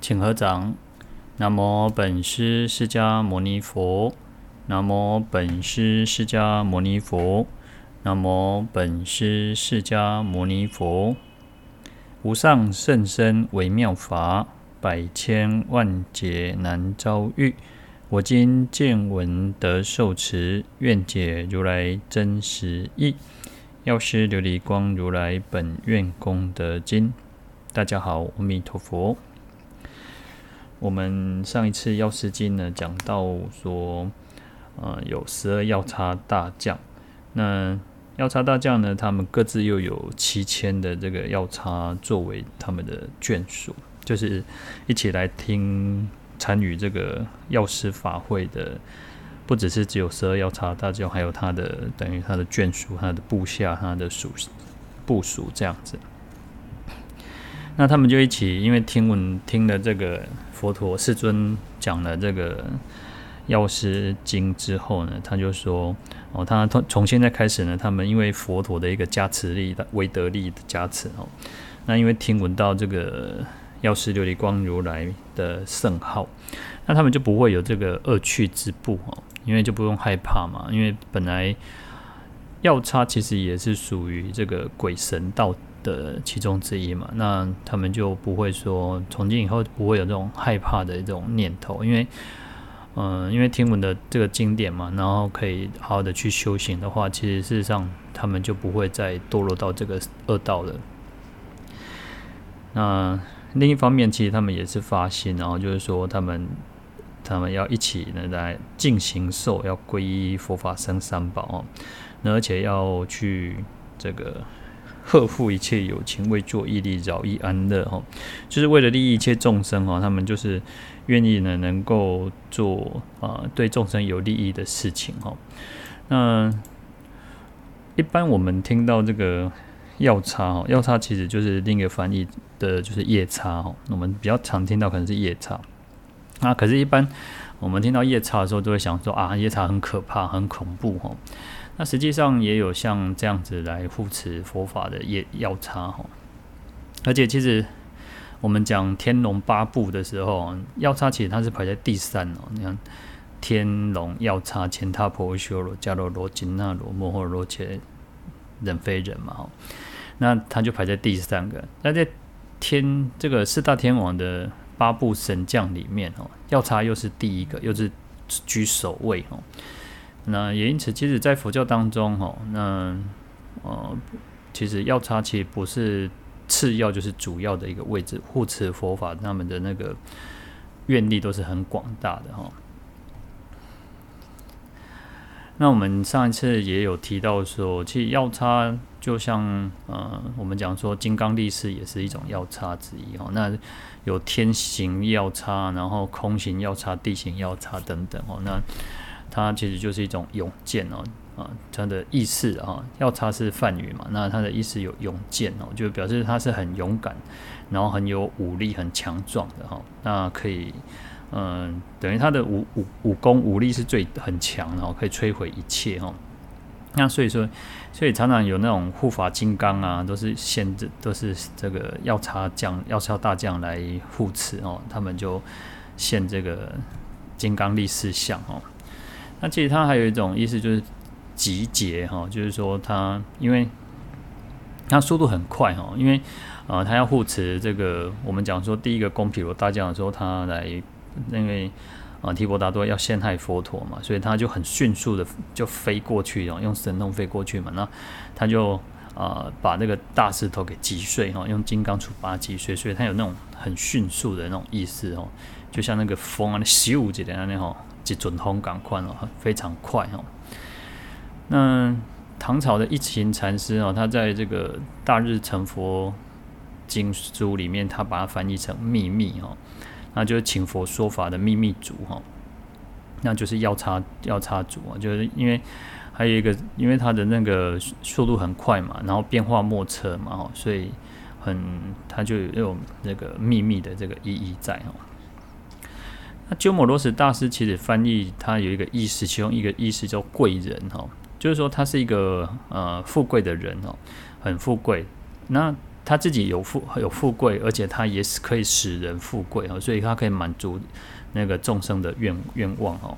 请合掌。南无本师释迦牟尼佛。南无本师释迦牟尼佛。南无本师释迦牟尼佛。无上甚深微妙法，百千万劫难遭遇。我今见闻得受持，愿解如来真实义。药师琉璃光如来本愿功德经。大家好，阿弥陀佛。我们上一次药师经呢，讲到说，呃，有十二药叉大将。那药叉大将呢，他们各自又有七千的这个药叉作为他们的眷属，就是一起来听参与这个药师法会的。不只是只有十二药叉大将，还有他的等于他的眷属、他的部下、他的属部属这样子。那他们就一起，因为听闻听了这个佛陀世尊讲了这个药师经之后呢，他就说：哦，他从从现在开始呢，他们因为佛陀的一个加持力的威德力的加持哦，那因为听闻到这个药师琉璃光如来的圣号，那他们就不会有这个恶趣之怖哦。因为就不用害怕嘛，因为本来药叉其实也是属于这个鬼神道的其中之一嘛，那他们就不会说从今以后不会有这种害怕的这种念头，因为嗯、因为听闻的这个经典嘛，然后可以好好的去修行的话，其实事实上他们就不会再堕落到这个恶道了。那另一方面，其实他们也是发心，然后就是说他们。他们要一起呢来进行受，要皈依佛法僧三宝哦，那而且要去这个呵护一切有情，为作义利，饶益安乐哈，就是为了利益一切众生哈，他们就是愿意呢能够做啊对众生有利益的事情哈。那一般我们听到这个药叉哈，药叉其实就是另一个翻译的就是夜叉哈，我们比较常听到可能是夜叉。那可是，一般我们听到夜叉的时候，都会想说啊，夜叉很可怕，很恐怖哈。那实际上也有像这样子来护持佛法的夜药叉哦。而且，其实我们讲天龙八部的时候，药叉其实它是排在第三哦。你看，天龙药叉前他婆修罗迦罗罗金那罗摩诃罗伽人非人嘛哦。那它就排在第三个。那在天这个四大天王的。八部神将里面哦，药叉又是第一个，又是居首位哦。那也因此，其实，在佛教当中哦，那呃，其实药叉其实不是次要，就是主要的一个位置。护持佛法，他们的那个愿力都是很广大的哈。那我们上一次也有提到说，其实药叉就像呃，我们讲说金刚力士也是一种药叉之一哦。那有天行药叉，然后空行药叉、地行药叉等等哦。那它其实就是一种勇健哦，啊，它的意思啊，药叉是梵语嘛，那它的意思有勇健哦，就表示它是很勇敢，然后很有武力、很强壮的哈。那可以，嗯，等于它的武武武功武力是最很强的哦，可以摧毁一切哦。那所以说，所以常常有那种护法金刚啊，都是现这都是这个药叉将、药叉大将来护持哦，他们就现这个金刚力士相哦。那其实它还有一种意思就是集结哈，就是说它因为它速度很快哈，因为啊、呃，他要护持这个我们讲说第一个攻毗罗大将的时候，他来因为。啊，提婆达多要陷害佛陀嘛，所以他就很迅速的就飞过去，然后用神通飞过去嘛。那他就啊、呃、把那个大石头给击碎哈，用金刚杵把它击碎，所以他有那种很迅速的那种意思哦，就像那个风啊，咻几点那吼，准空赶快哦，非常快哦。那唐朝的一行禅师哦，他在这个《大日成佛经书》里面，他把它翻译成秘密哦。那就是请佛说法的秘密主哈，那就是要叉要叉主啊，就是因为还有一个，因为它的那个速度很快嘛，然后变化莫测嘛，哈，所以很它就有那个秘密的这个意义在哈。那鸠摩罗什大师其实翻译他有一个意思，其中一个意思叫贵人哈，就是说他是一个呃富贵的人哦，很富贵。那他自己有富有富贵，而且他也是可以使人富贵哦，所以他可以满足那个众生的愿愿望哦。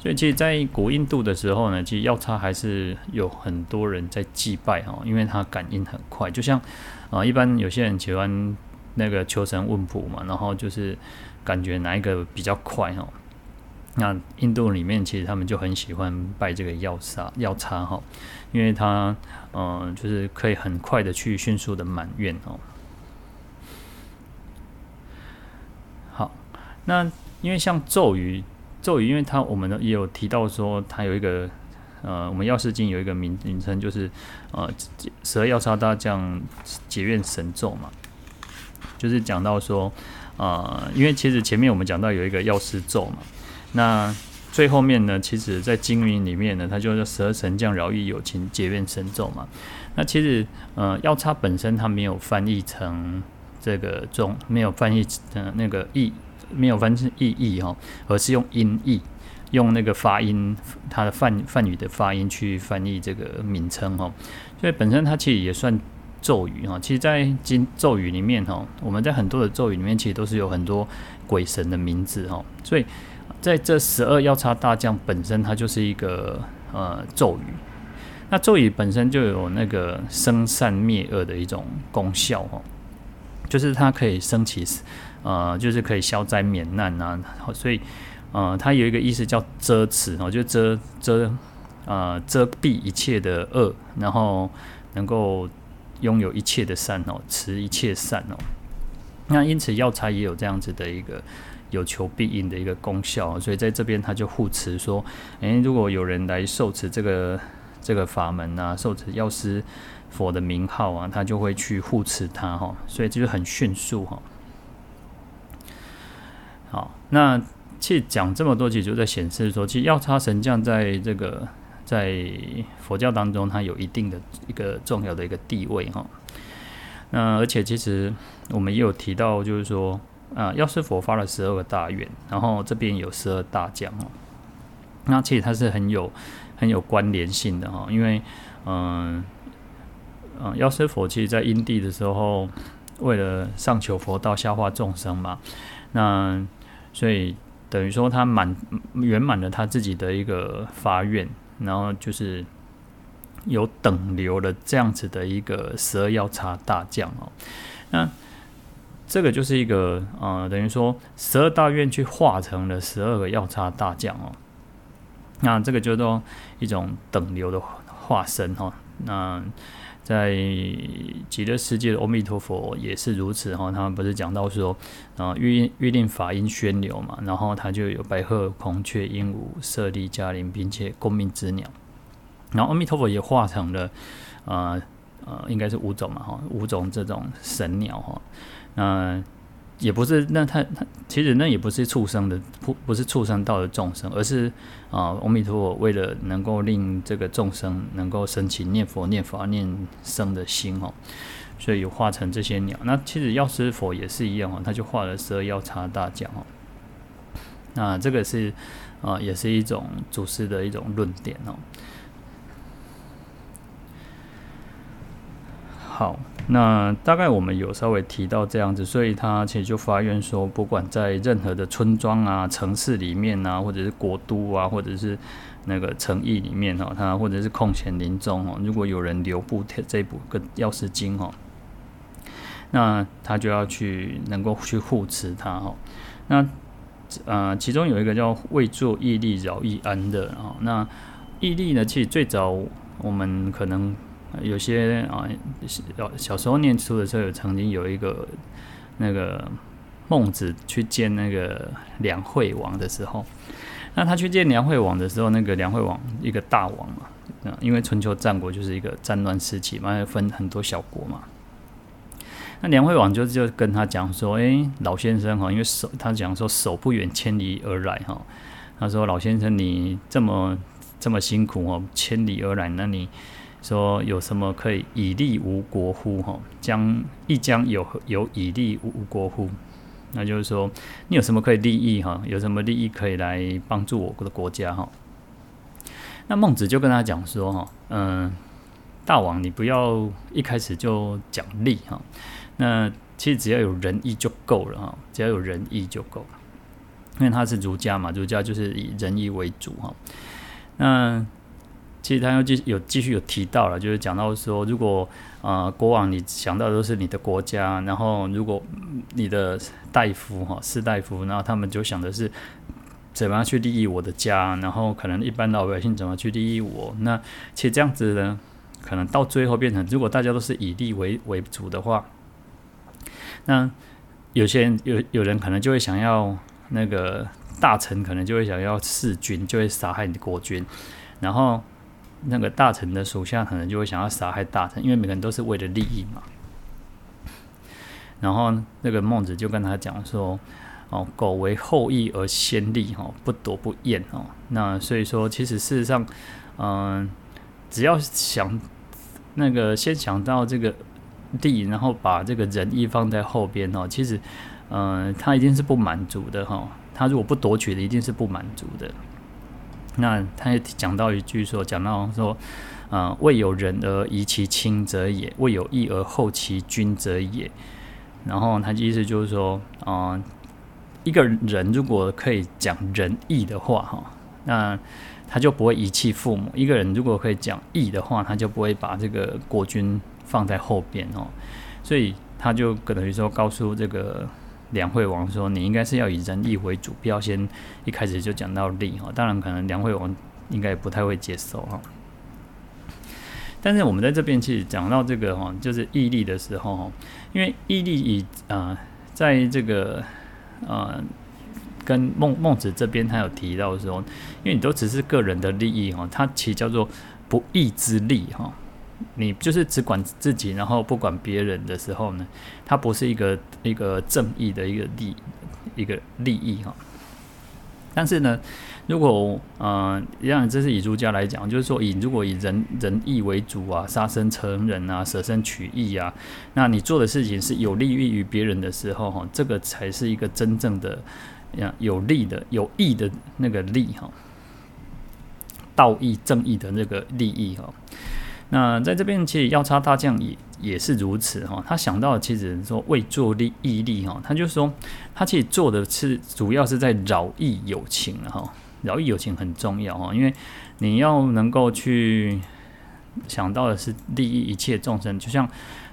所以其实，在古印度的时候呢，其实药叉还是有很多人在祭拜哦，因为它感应很快，就像啊，一般有些人喜欢那个求神问卜嘛，然后就是感觉哪一个比较快哦。那印度里面其实他们就很喜欢拜这个药叉药叉哈，因为它嗯、就是可以很快的去迅速的满愿哦。好，那因为像咒语，咒语，因为它我们也有提到说，它有一个呃，我们药师经有一个名名称，就是呃蛇药叉大将结愿神咒嘛，就是讲到说、呃，因为其实前面我们讲到有一个药师咒嘛。那最后面呢，其实，在经云里面呢，它就是十二神将饶益有情结愿神咒嘛。那其实，呃，药叉本身它没有翻译成这个中，没有翻译成那个意，没有翻译意义哈，而是用音译，用那个发音，它的梵梵语的发音去翻译这个名称哈。所以本身它其实也算咒语哈。其实，在经咒语里面哈，我们在很多的咒语里面，其实都是有很多鬼神的名字哈。所以在这十二要叉大将本身，它就是一个呃咒语。那咒语本身就有那个生善灭恶的一种功效哦，就是它可以升起，呃，就是可以消灾免难啊。所以，呃，它有一个意思叫遮持哦，就遮遮呃遮蔽一切的恶，然后能够拥有一切的善哦，持一切善哦。那因此药叉也有这样子的一个。有求必应的一个功效，所以在这边他就护持说：诶，如果有人来受持这个这个法门啊，受持药师佛的名号啊，他就会去护持他哈，所以就是很迅速哈。好，那其实讲这么多，其实就在显示说，其实药叉神将在这个在佛教当中，它有一定的一个重要的一个地位哈。那而且其实我们也有提到，就是说。啊，药师佛发了十二个大愿，然后这边有十二大将哦。那其实它是很有很有关联性的哈，因为嗯嗯，药师佛其实在因地的时候，为了上求佛道、下化众生嘛，那所以等于说他满圆满了他自己的一个发愿，然后就是有等流的这样子的一个十二药叉大将哦，那。这个就是一个呃，等于说十二大院去化成了十二个药叉大将哦。那这个就叫一种等流的化身哈、哦。那在极乐世界的阿弥陀佛也是如此哈、他们不是讲到说啊，欲欲令法音宣流嘛，然后他就有白鹤、孔雀、鹦鹉、舍利、迦陵，并且共命之鸟。然后阿弥陀佛也化成了啊呃，呃，应该是五种嘛哈，五种这种神鸟哈。哦那也不是，那他他其实那也不是畜生的，不不是畜生道的众生，而是啊，阿弥陀佛为了能够令这个众生能够升起念佛、念法、念僧的心哦，所以有化成这些鸟。那其实药师佛也是一样哦，他就化了十二药叉大将哦。那这个是啊，也是一种祖师的一种论点哦。好。那大概我们有稍微提到这样子，所以他其实就发愿说，不管在任何的村庄啊、城市里面啊，或者是国都啊，或者是那个城邑里面哈，他或者是空闲林中哦，如果有人留步这部跟药师经哈，那他就要去能够去护持他哈。那呃，其中有一个叫为作义利饶益安的啊，那义利呢，其实最早我们可能。有些啊，小小时候念书的时候，有曾经有一个那个孟子去见那个梁惠王的时候，那他去见梁惠王的时候，那个梁惠王一个大王嘛，因为春秋战国就是一个战乱时期嘛，分很多小国嘛。那梁惠王就就跟他讲说：“哎，老先生哈，因为守他讲说守不远千里而来哈，他说老先生你这么这么辛苦哦，千里而来，那你。”说有什么可以以利吾国乎？哈，将亦将有有以利吾国乎？那就是说，你有什么可以利益？哈，有什么利益可以来帮助我国的国家？哈，那孟子就跟他讲说：哈，嗯，大王，你不要一开始就讲利哈。那其实只要有仁义就够了哈，只要有仁义就够了。因为他是儒家嘛，儒家就是以仁义为主哈。那其实他又继有继续有提到了，就是讲到说，如果啊、呃、国王你想到都是你的国家，然后如果你的大夫哈士大夫，然后他们就想的是怎么样去利益我的家，然后可能一般老百姓怎么去利益我，那其实这样子呢，可能到最后变成，如果大家都是以利为为主的话，那有些人有有人可能就会想要那个大臣可能就会想要弑君，就会杀害你的国君，然后。那个大臣的属下可能就会想要杀害大臣，因为每个人都是为了利益嘛。然后那个孟子就跟他讲说：“哦，苟为后义而先利，哈，不夺不厌，哦。那所以说，其实事实上，嗯、只要想那个先想到这个利，然后把这个仁义放在后边哦，其实，嗯、他一定是不满足的哈。他如果不夺取的，一定是不满足的。”那他也讲到一句说，讲到说，呃，未有仁而遗其亲者也，未有义而后其君者也。然后他的意思就是说，啊、一个人如果可以讲仁义的话，哈，那他就不会遗弃父母；一个人如果可以讲义的话，他就不会把这个国君放在后边哦。所以他就等于说，告诉这个。梁惠王说：“你应该是要以仁义为主，不要先一开始就讲到利哈。当然，可能梁惠王应该也不太会接受哈。但是我们在这边其实讲到这个哈，就是义利的时候哈，因为义利以啊、呃，在这个呃，跟孟孟子这边他有提到说，因为你都只是个人的利益哈，它其实叫做不义之利哈。”你就是只管自己，然后不管别人的时候呢，它不是一个一个正义的一个利一个利益哈。但是呢，如果呃，让这是以儒家来讲，就是说以如果以仁仁义为主啊，杀身成仁啊，舍身取义啊，那你做的事情是有利于别人的时候哈，这个才是一个真正的有利的有义的那个利哈，道义正义的那个利益哈。那在这边，其实药叉大将也也是如此哈。他想到的其实说为做利义利哈，他就说他其实做的是主要是在饶益友情哈，饶益友情很重要哈，因为你要能够去想到的是利益一切众生。就像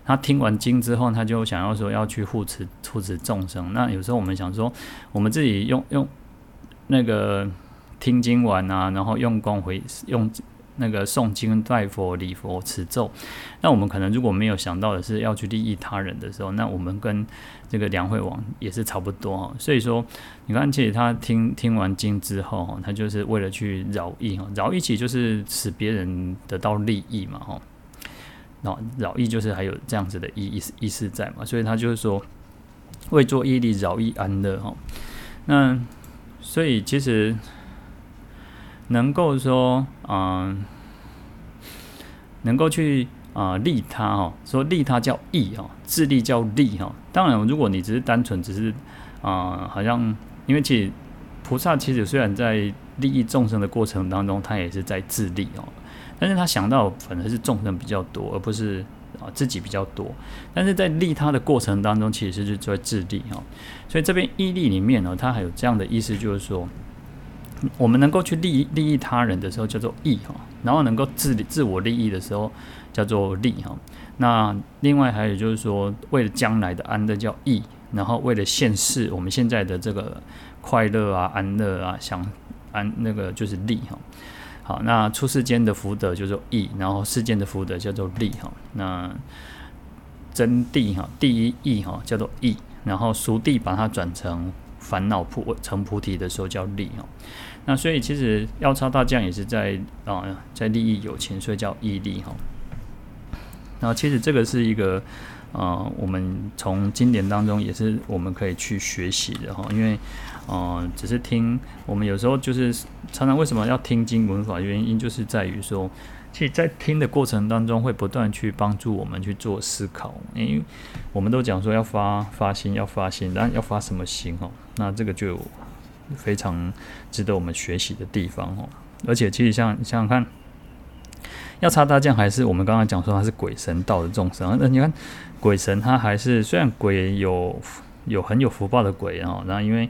他听完经之后，他就想要说要去护持护持众生。那有时候我们想说，我们自己用用那个听经完啊，然后用功回用。那个诵经、拜佛、礼佛、持咒，那我们可能如果没有想到的是要去利益他人的时候，那我们跟这个梁惠王也是差不多哈。所以说，你看，其实他听听完经之后，他就是为了去饶益哈，饶益其实就是使别人得到利益嘛哈。那饶益就是还有这样子的意意意思在嘛，所以他就是说为做义利，饶益安乐哈。那所以其实。能够说，嗯、能够去啊、利他哈，说利他叫义哦，自利叫利哈。当然，如果你只是单纯只是啊、好像因为其实菩萨其实虽然在利益众生的过程当中，他也是在自利哦，但是他想到反而是众生比较多，而不是啊自己比较多。但是在利他的过程当中，其实是在自利哈。所以这边义利里面呢，它还有这样的意思，就是说。我们能够去利益利益他人的时候叫做义哈，然后能够自自我利益的时候叫做利哈。那另外还有就是说，为了将来的安乐叫义，然后为了现世我们现在的这个快乐啊、安乐啊、想安那个就是利哈。好，那出世间的福德叫做义，然后世间的福德叫做利哈。那真谛哈，第一义哈叫做义，然后俗谛把它转成烦恼菩成菩提的时候叫利哈。那所以其实药叉大将也是在啊，在利益有情，所以叫义利哈。那其实这个是一个啊，我们从经典当中也是我们可以去学习的哈。因为啊，只是听我们有时候就是常常为什么要听经闻法，原因就是在于说，其实，在听的过程当中会不断去帮助我们去做思考。因为我们都讲说要发发心，要发心，但要发什么心哈？那这个就。非常值得我们学习的地方哦，而且其实像想想看，药叉大将还是我们刚刚讲说他是鬼神道的众生，那你看鬼神他还是虽然鬼有有很有福报的鬼啊，然后因为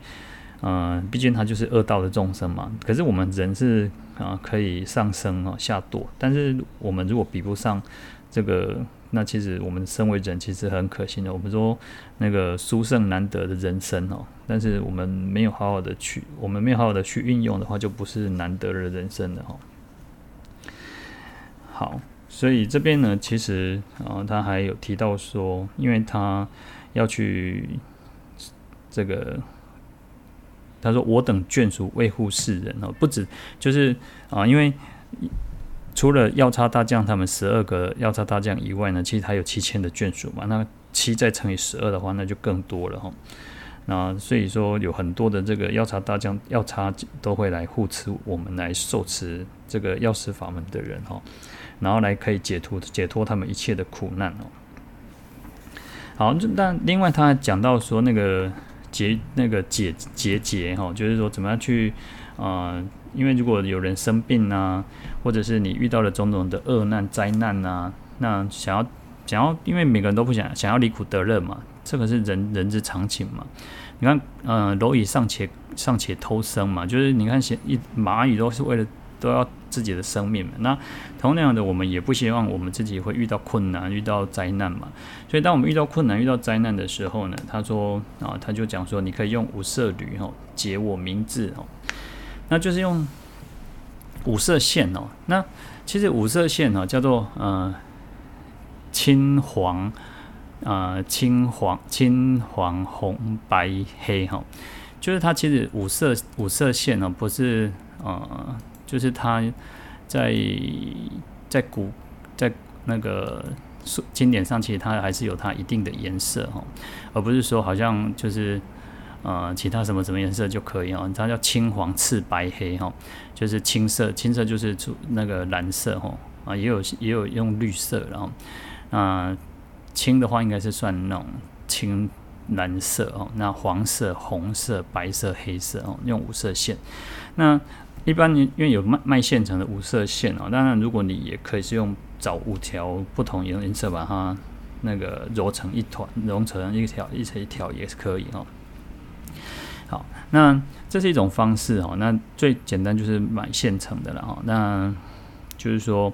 嗯、毕竟他就是恶道的众生嘛，可是我们人是啊、呃、可以上升啊下堕，但是我们如果比不上这个。那其实我们身为人，其实很可惜的。我们说那个殊胜难得的人生哦，但是我们没有好好的去，我们没有好好的去运用的话，就不是难得的人生了哈。好，所以这边呢，其实啊，他还有提到说，因为他要去这个，他说我等眷属为护世人哦，不止就是啊，因为。除了药叉大将他们十二个药叉大将以外呢，其实还有七千的眷属嘛。那七再乘以十二的话，那就更多了哈。那所以说有很多的这个药叉大将、药叉都会来护持我们，来受持这个药师法门的人哈，然后来可以解脱解脱他们一切的苦难哦。好，那另外他还讲到说那个结那个解结节哈，就是说怎么样去啊。因为如果有人生病啊，或者是你遇到了种种的恶难灾难啊，那想要想要，因为每个人都不想想要离苦得乐嘛，这个是人人之常情嘛。你看，嗯、呃，蝼蚁尚且尚且偷生嘛，就是你看，一蚂蚁都是为了都要自己的生命嘛。那同样的，我们也不希望我们自己会遇到困难、遇到灾难嘛。所以，当我们遇到困难、遇到灾难的时候呢，他说啊，他就讲说，你可以用五色驴哦，解我名字哦。那就是用五色线哦。那其实五色线哦，叫做呃青黄呃青黄青黄红白黑哈。就是它其实五色五色线哦，不是呃，就是它在在古在那个经典上，其实它还是有它一定的颜色哈，而不是说好像就是。呃，其他什么什么颜色就可以哦，它叫青黄赤白黑哈，就是青色，青色就是出那个蓝色哈，啊也有也有用绿色，然后啊、青的话应该是算那种青蓝色哦，那黄色、红色、白色、黑色哦，用五色线。那一般因为有卖卖现成的五色线哦，当然如果你也可以是用找五条不同颜颜色把它那个揉成一团，揉成一条一条一条也是可以哦。好，那这是一种方式哈。那最简单就是买现成的了哈。那就是说，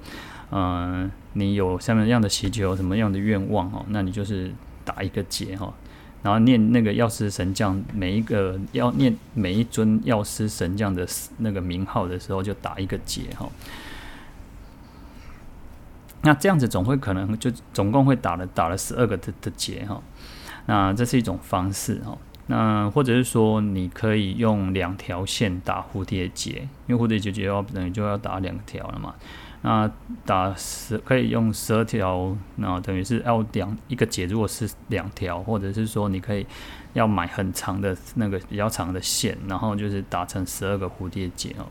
嗯、呃，你有什么样的祈求，什么样的愿望哦，那你就是打一个结哈，然后念那个药师神将每一个要念每一尊药师神将的那个名号的时候，就打一个结哈。那这样子总会可能就总共会打了打了十二个的的结哈。那这是一种方式哈。那或者是说，你可以用两条线打蝴蝶结，因为蝴蝶结就要等于就要打两条了嘛。那打十可以用十二条，那等于是要两一个结，如果是两条，或者是说你可以要买很长的那个比较长的线，然后就是打成十二个蝴蝶结哦。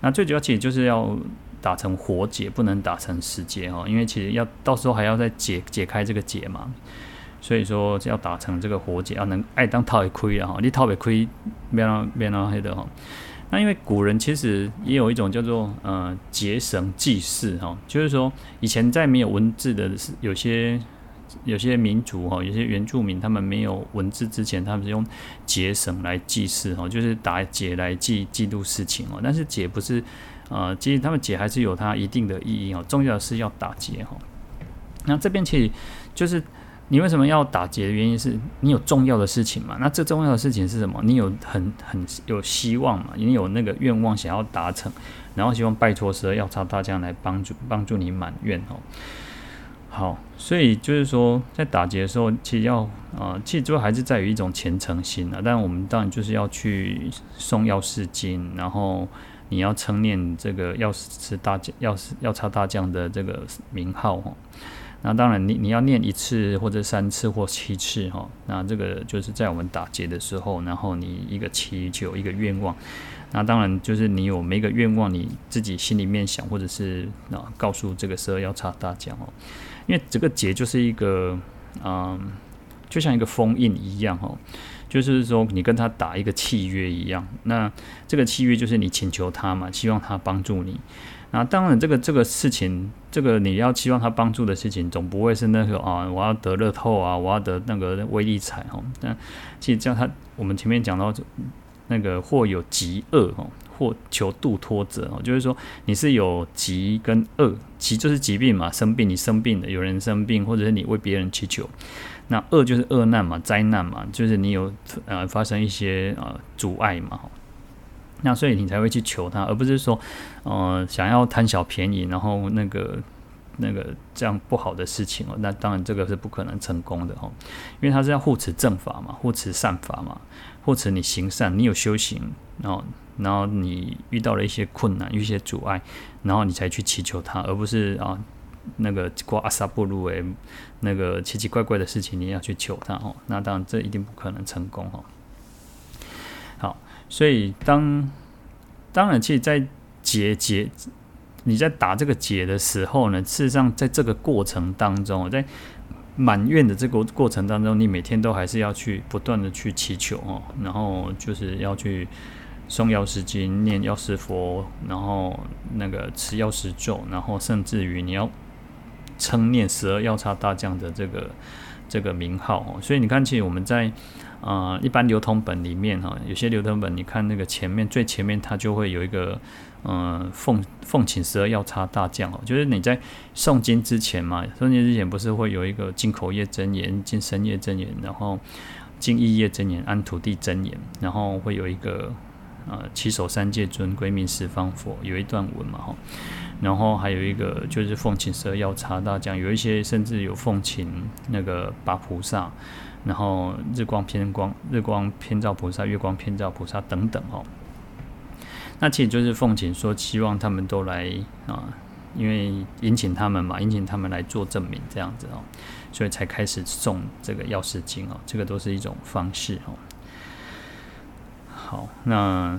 那最主要其实就是要打成活结，不能打成死结哦，因为其实要到时候还要再解解开这个结嘛。所以说，要打成这个活结，要能爱当套也亏啊哈，你套也亏，变了变了黑的哈。那因为古人其实也有一种叫做呃结绳记事哈，就是说以前在没有文字的有些有些民族哈，有些原住民他们没有文字之前，他们是用结绳来记事哈，就是打结来记记录事情哦。但是结不是呃，其实他们结还是有它一定的意义哦。重要的是要打结哈。那这边其实就是。你为什么要打劫的原因是你有重要的事情嘛？那这重要的事情是什么？你有很很有希望嘛？你有那个愿望想要达成，然后希望拜托十二药叉大将来帮助帮助你满愿哦。好，所以就是说在打劫的时候，其实要啊、呃，其实主要还是在于一种虔诚心啊。但我们当然就是要去送药师经，然后你要称念这个药师大将、药师药叉大将的这个名号哦。那当然你，你要念一次或者三次或七次哈，那这个就是在我们打结的时候，然后你一个祈求一个愿望，那当然就是你有每个愿望你自己心里面想，或者是啊告诉这个十二药叉大奖哦，因为这个结就是一个嗯，就像一个封印一样哦，就是说你跟他打一个契约一样，那这个契约就是你请求他嘛，希望他帮助你。那当然，这个这个事情，这个你要期望他帮助的事情，总不会是那个啊，我要得乐透啊，我要得那个威力彩哦。但其实叫，他我们前面讲到那个或有疾厄哦，或求度脱者哦，就是说你是有疾跟厄，疾就是疾病嘛，生病你生病了，有人生病，或者是你为别人祈求。那厄就是厄难嘛，灾难嘛，就是你有呃发生一些呃阻碍嘛，那所以你才会去求他，而不是说呃想要贪小便宜，然后那个那个这样不好的事情哦，那当然这个是不可能成功的哦，因为他是要护持正法嘛，护持善法嘛，护持你行善，你有修行，然后然后你遇到了一些困难，一些阻碍，然后你才去祈求他，而不是啊。那个过阿萨布鲁诶，那个奇奇怪怪的事情，你要去求他哦，那当然这一定不可能成功哦。所以当当然，其实，在结结你在打这个结的时候呢，事实上，在这个过程当中，在满愿的这个过程当中，你每天都还是要去不断的去祈求哦，然后就是要去。诵药师经，念药师佛，然后那个持药师咒，然后甚至于你要称念十二药叉大将的这个这个名号哦。所以你看，其实我们在啊、呃、一般流通本里面哈，有些流通本你看那个前面最前面它就会有一个嗯、呃、奉奉请十二药叉大将哦，就是你在诵经之前嘛，诵经之前不是会有一个净口业真言、净身业真言，然后净意业真言、安土地真言，然后会有一个。呃，七首三界尊，归命十方佛，有一段文嘛哈，然后还有一个就是奉请蛇药叉大将，有一些甚至有奉请那个八菩萨，然后日光偏光、日光偏照菩萨、月光偏照菩萨等等哦。那其实就是奉请说，希望他们都来啊，因为引请他们嘛，引请他们来做证明这样子哦，所以才开始送这个药师经哦，这个都是一种方式哦。好，那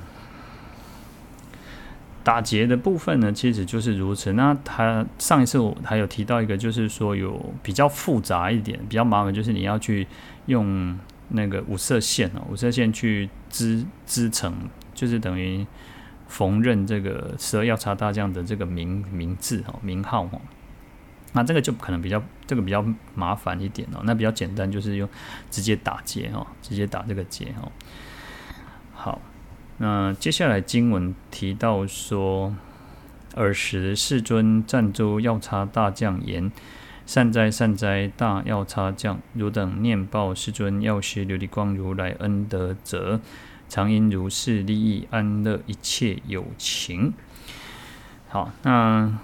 打结的部分呢，其实就是如此。那他上一次我还有提到一个，就是说有比较复杂一点、比较麻烦，就是你要去用那个五色线哦，五色线去织织成，就是等于缝纫这个十二药叉大将的这个名名字哦、名号哦。那这个就可能比较这个比较麻烦一点哦。那比较简单，就是用直接打结哦，直接打这个结哦。好，那接下来经文提到说，尔时世尊赞诸药叉大将言：“善哉善哉，大药叉将！汝等念报世尊药师琉璃光如来恩德者，常应如是利益安乐一切有情。”好，那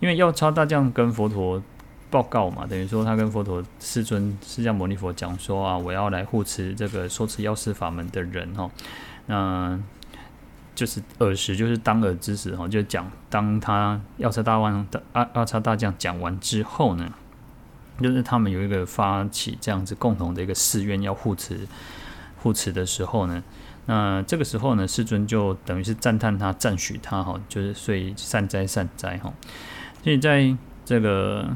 因为药叉大将跟佛陀报告嘛，等于说他跟佛陀世尊释迦牟尼佛讲说啊，我要来护持这个说持药师法门的人哈，那就是耳时，就是当耳之时哈，就讲当他要叉大王的啊药叉大将讲完之后呢，就是他们有一个发起这样子共同的一个誓愿要护持护持的时候呢，那这个时候呢，世尊就等于是赞叹他赞许他哈，就是所以善哉善哉哈，所以在这个。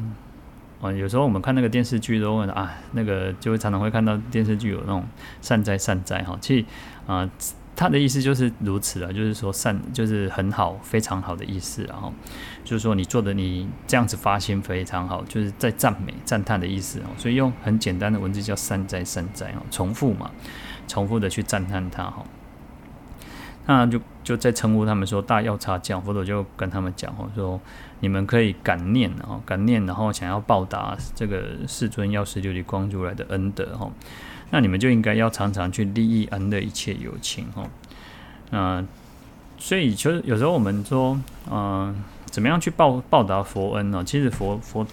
啊，有时候我们看那个电视剧都问啊，那个就会常常会看到电视剧有那种善哉善哉哈，其实啊，他的意思就是如此了，就是说善就是很好，非常好的意思，然后就是说你做的你这样子发心非常好，就是在赞美赞叹的意思哦，所以用很简单的文字叫善哉善哉哦，重复嘛，重复的去赞叹他哈。那就就在称呼他们说大药叉将，佛陀就跟他们讲哦，说你们可以感念哦，感念，然后想要报答这个世尊药师琉璃光如来的恩德哈，那你们就应该要常常去利益恩的一切友情哈。那所以就是有时候我们说，嗯，怎么样去报报答佛恩呢？其实佛佛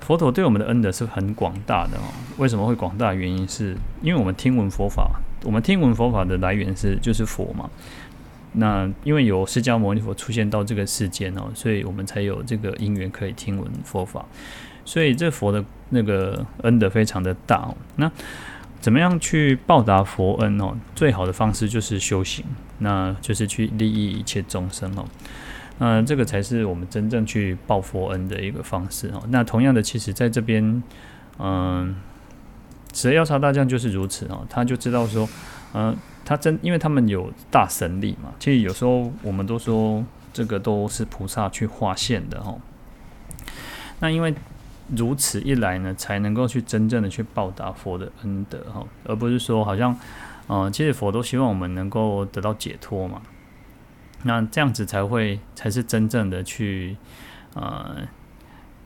佛陀对我们的恩德是很广大的哦。为什么会广大？原因是因为我们听闻佛法。我们听闻佛法的来源是就是佛嘛，那因为有释迦牟尼佛出现到这个世间哦，所以我们才有这个因缘可以听闻佛法，所以这佛的那个恩德非常的大哦。那怎么样去报答佛恩哦？最好的方式就是修行，那就是去利益一切众生哦。那这个才是我们真正去报佛恩的一个方式哦。那同样的，其实在这边，嗯。十二药叉大将就是如此哦，他就知道说，嗯、他真因为他们有大神力嘛。其实有时候我们都说，这个都是菩萨去化现的哈。那因为如此一来呢，才能够去真正的去报答佛的恩德哈，而不是说好像，呃，其实佛都希望我们能够得到解脱嘛。那这样子才会才是真正的去，呃，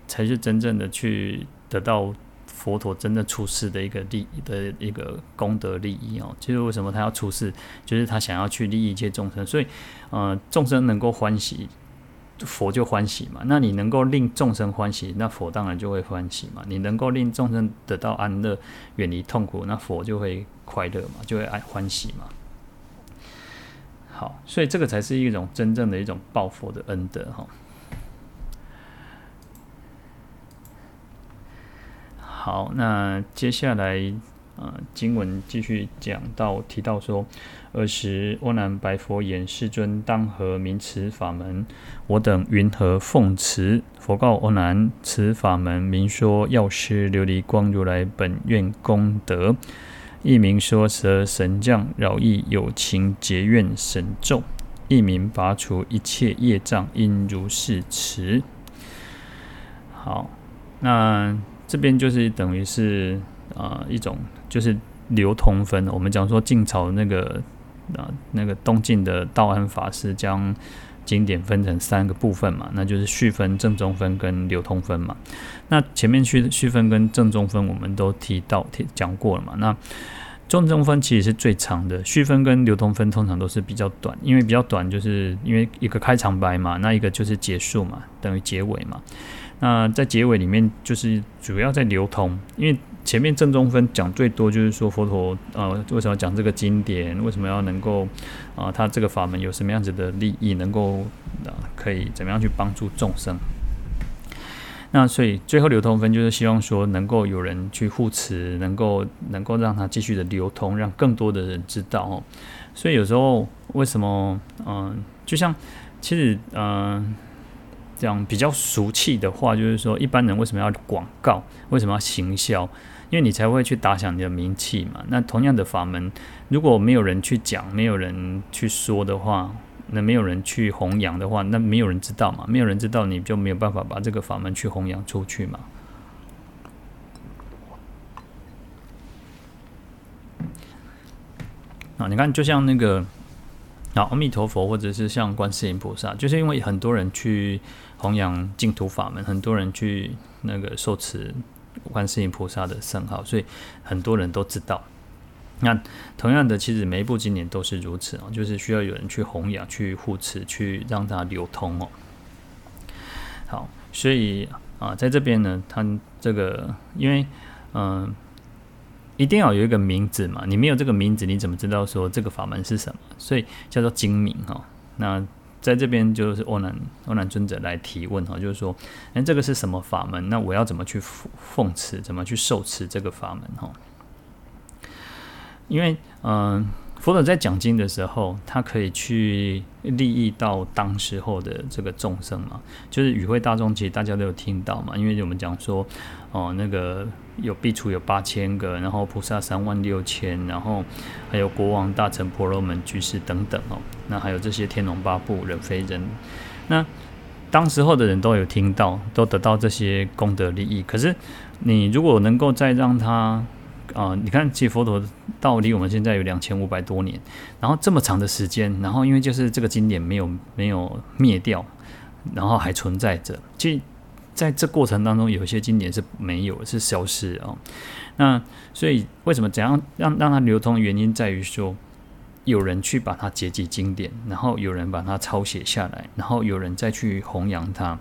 才是真正的去得到佛陀真正出世的一个利的一个功德利益哦。就是为什么他要出世，就是他想要去利益一切众生，所以，呃，众生能够欢喜，佛就欢喜嘛。那你能够令众生欢喜，那佛当然就会欢喜嘛。你能够令众生得到安乐，远离痛苦，那佛就会快乐嘛，就会爱欢喜嘛。好，所以这个才是一种真正的一种报佛的恩德哈。好，那接下来呃经文继续讲到提到说，尔时阿难白佛言：“世尊当何名此法门？我等云何奉持？”佛告阿难：“此法门名说药师琉璃光如来本愿功德。”一名说十二神将饶益有情结怨神咒，一名拔除一切业障，应如是持。好，那这边就是等于是啊、呃、一种就是流通分。我们讲说晋朝那个啊那个东晋的道安法师将经典分成三个部分嘛，那就是序分、正中分跟流通分嘛。那前面序序分跟正中分我们都提到提讲过了嘛。那正中分其实是最长的，序分跟流通分通常都是比较短，因为比较短就是因为一个开场白嘛，那一个就是结束嘛，等于结尾嘛。那在结尾里面就是主要在流通，因为前面正宗分讲最多就是说佛陀呃为什么讲这个经典，为什么要能够啊、他这个法门有什么样子的利益，能够啊、可以怎么样去帮助众生。那所以最后流通分就是希望说能够有人去护持，能够能够让它继续的流通，让更多的人知道哦。所以有时候为什么嗯、就像其实嗯、呃，这样比较俗气的话，就是说一般人为什么要广告，为什么要行销？因为你才会去打响你的名气嘛。那同样的法门，如果没有人去讲，没有人去说的话。那没有人去弘扬的话，那没有人知道嘛？没有人知道，你就没有办法把这个法门去弘扬出去嘛。啊，你看，就像那个啊，阿弥陀佛，或者是像观世音菩萨，就是因为很多人去弘扬净土法门，很多人去那个受持观世音菩萨的圣号，所以很多人都知道。那同样的，其实每一部经典都是如此哦，就是需要有人去弘扬、去护持、去让它流通哦。好，所以啊，在这边呢，它这个因为嗯、一定要有一个名字嘛，你没有这个名字，你怎么知道说这个法门是什么？所以叫做经名哈。那在这边就是阿难阿难尊者来提问哈，就是说，那这个是什么法门？那我要怎么去奉持？怎么去受持这个法门哈？因为，嗯、佛陀在讲经的时候，他可以去利益到当时候的这个众生嘛，就是与会大众，其实大家都有听到嘛。因为我们讲说，哦、那个有壁橱有八千个，然后菩萨三万六千，然后还有国王、大臣、婆罗门、居士等等哦。那还有这些天龙八部、人非人，那当时候的人都有听到，都得到这些功德利益。可是，你如果能够再让他。啊、呃，你看，其实佛陀到离我们现在有两千五百多年，然后这么长的时间，然后因为就是这个经典没有没有灭掉，然后还存在着。其实在这过程当中，有些经典是没有，是消失啊、哦。那所以为什么怎样让让它流通？原因在于说。有人去把它结集经典，然后有人把它抄写下来，然后有人再去弘扬它，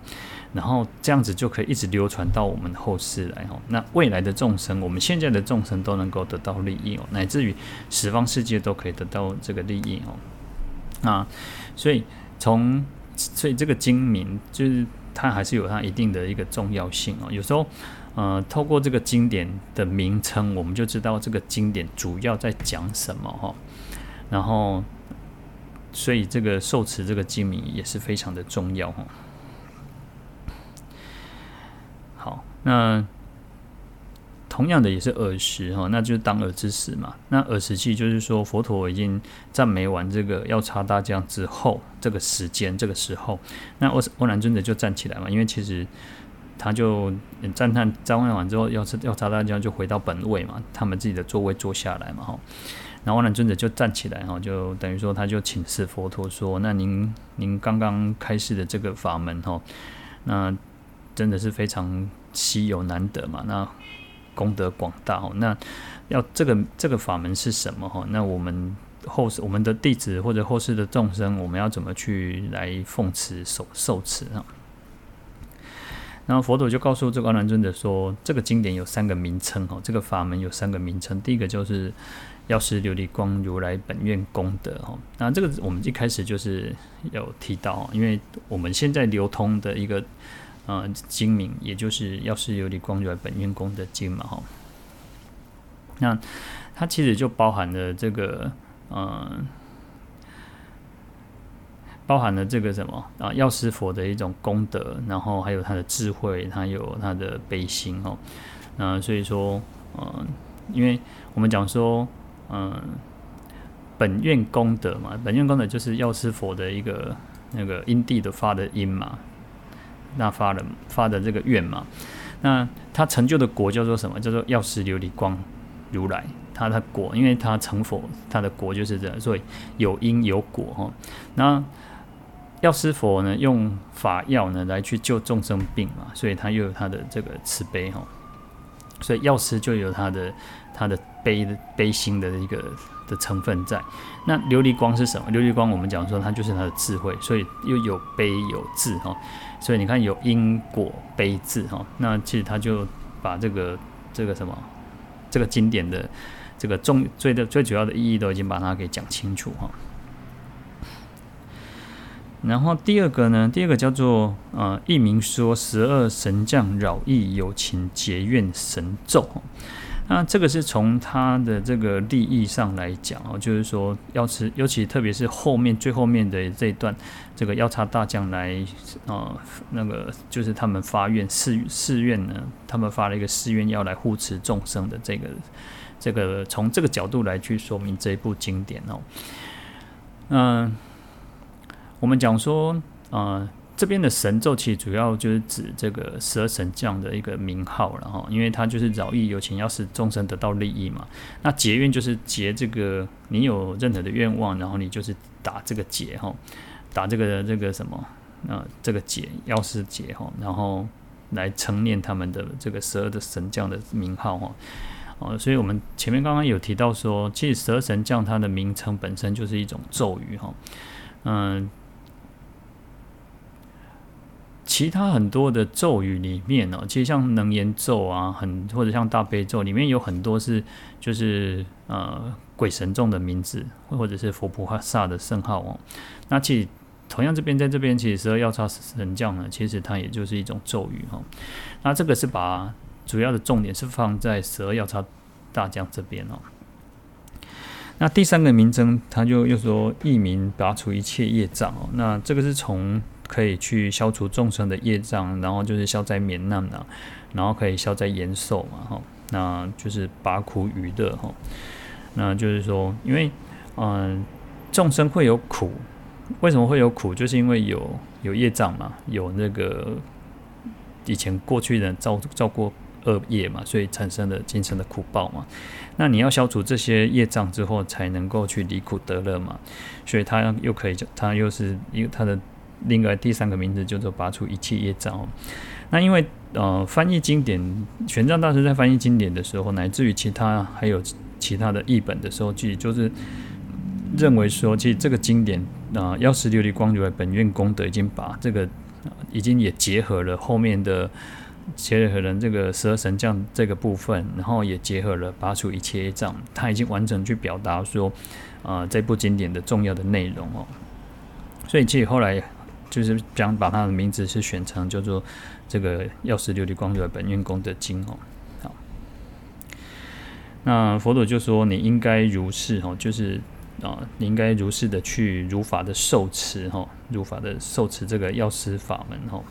然后这样子就可以一直流传到我们后世来哦。那未来的众生，我们现在的众生都能够得到利益哦，乃至于十方世界都可以得到这个利益哦。啊，所以从所以这个精明就是它还是有它一定的一个重要性哦。有时候呃，透过这个经典的名称，我们就知道这个经典主要在讲什么哈。然后，所以这个受持这个经名也是非常的重要哈。好，那同样的也是耳时哈，那就是当耳之时嘛。那耳时期就是说佛陀已经赞美完这个药叉大将之后，这个时间这个时候，那阿阿难尊者就站起来嘛，因为其实他就赞叹赞叹完之后，药叉药叉大将就回到本位嘛，他们自己的座位坐下来嘛哈。然后阿难尊者就站起来哈，就等于说他就请示佛陀说：“那您您刚刚开示的这个法门哈，那真的是非常稀有难得嘛，那。”功德广大哦，那要这个这个法门是什么哈？那我们后世我们的弟子或者后世的众生，我们要怎么去来奉持受受持啊？然后佛陀就告诉这个阿难尊者说，这个经典有三个名称哈，这个法门有三个名称。第一个就是药师琉璃光如来本愿功德哈。那这个我们一开始就是有提到，因为我们现在流通的一个。呃，精明也就是药师琉璃光如来本愿功德经嘛，哈。那它其实就包含了这个，呃，包含了这个什么啊？药师佛的一种功德，然后还有他的智慧，他有他的悲心哦。那所以说，呃，因为我们讲说，嗯、本愿功德嘛，本愿功德就是药师佛的一个那个因地的发的因嘛。那发了发的这个愿嘛，那他成就的果叫做什么？叫做药师琉璃光如来，他的果，因为他成佛，他的果就是这样，所以有因有果哈。那药师佛呢，用法药呢来去救众生病嘛，所以他又有他的这个慈悲哈。所以药师就有他的他的悲悲心的一个的成分在。那琉璃光是什么？琉璃光我们讲说它就是他的智慧，所以又有悲有智哈。所以你看有因果悲智哈。那其实他就把这个这个什么这个经典的这个重最的最主要的意义都已经把它给讲清楚哈。然后第二个呢，第二个叫做呃，一名说十二神将饶益有情结怨神咒。那这个是从他的这个利益上来讲哦，就是说药师，尤其特别是后面最后面的这一段，这个药叉大将来呃，那个就是他们发愿誓誓愿呢，他们发了一个誓愿要来护持众生的这个这个从这个角度来去说明这一部经典哦，嗯、我们讲说，啊、这边的神咒其实主要就是指这个十二神将的一个名号了哈，因为它就是饶益有情，要使众生得到利益嘛。那结愿就是结这个，你有任何的愿望，然后你就是打这个结哈，打这个这个什么，呃，这个结药师结哈，然后来称念他们的这个十二的神将的名号哈。哦，所以我们前面刚刚有提到说，其实十二神将它的名称本身就是一种咒语哈，嗯、其他很多的咒语里面呢，其实像能言咒啊，很或者像大悲咒里面有很多是就是呃鬼神众的名字，或者是佛菩萨的圣号哦。那其实同样这边在这边，其实十二药叉神将呢，其实它也就是一种咒语哈。那这个是把主要的重点是放在十二药叉大将这边哦。那第三个名称，他就又说一名拔除一切业障哦。那这个是从可以去消除众生的业障，然后就是消灾免难呐，然后可以消灾延寿嘛，哈，那就是拔苦与乐哈，那就是说，因为嗯，众生会有苦，为什么会有苦？就是因为有有业障嘛，有那个以前过去人造造过恶业嘛，所以产生了今生的苦报嘛。那你要消除这些业障之后，才能够去离苦得乐嘛，所以他又可以，他又是一个他的。另外第三个名字叫做拔除一切业障。那因为呃翻译经典，玄奘大师在翻译经典的时候，乃至于其他还有其他的译本的时候，其实就是认为说，其实这个经典啊，药师琉璃光如来本愿功德已经把这个已经也结合了后面的结合了这个十二神将这个部分，然后也结合了拔除一切业障，他已经完整去表达说啊这部经典的重要的内容哦。所以其实后来。就是将把他的名字是选成叫做这个药师琉璃光如来本愿功德经哦。好，那佛陀就说你应该如是哦，就是啊，你应该如是的去如法的受持哈，如法的受持这个药师法门哈。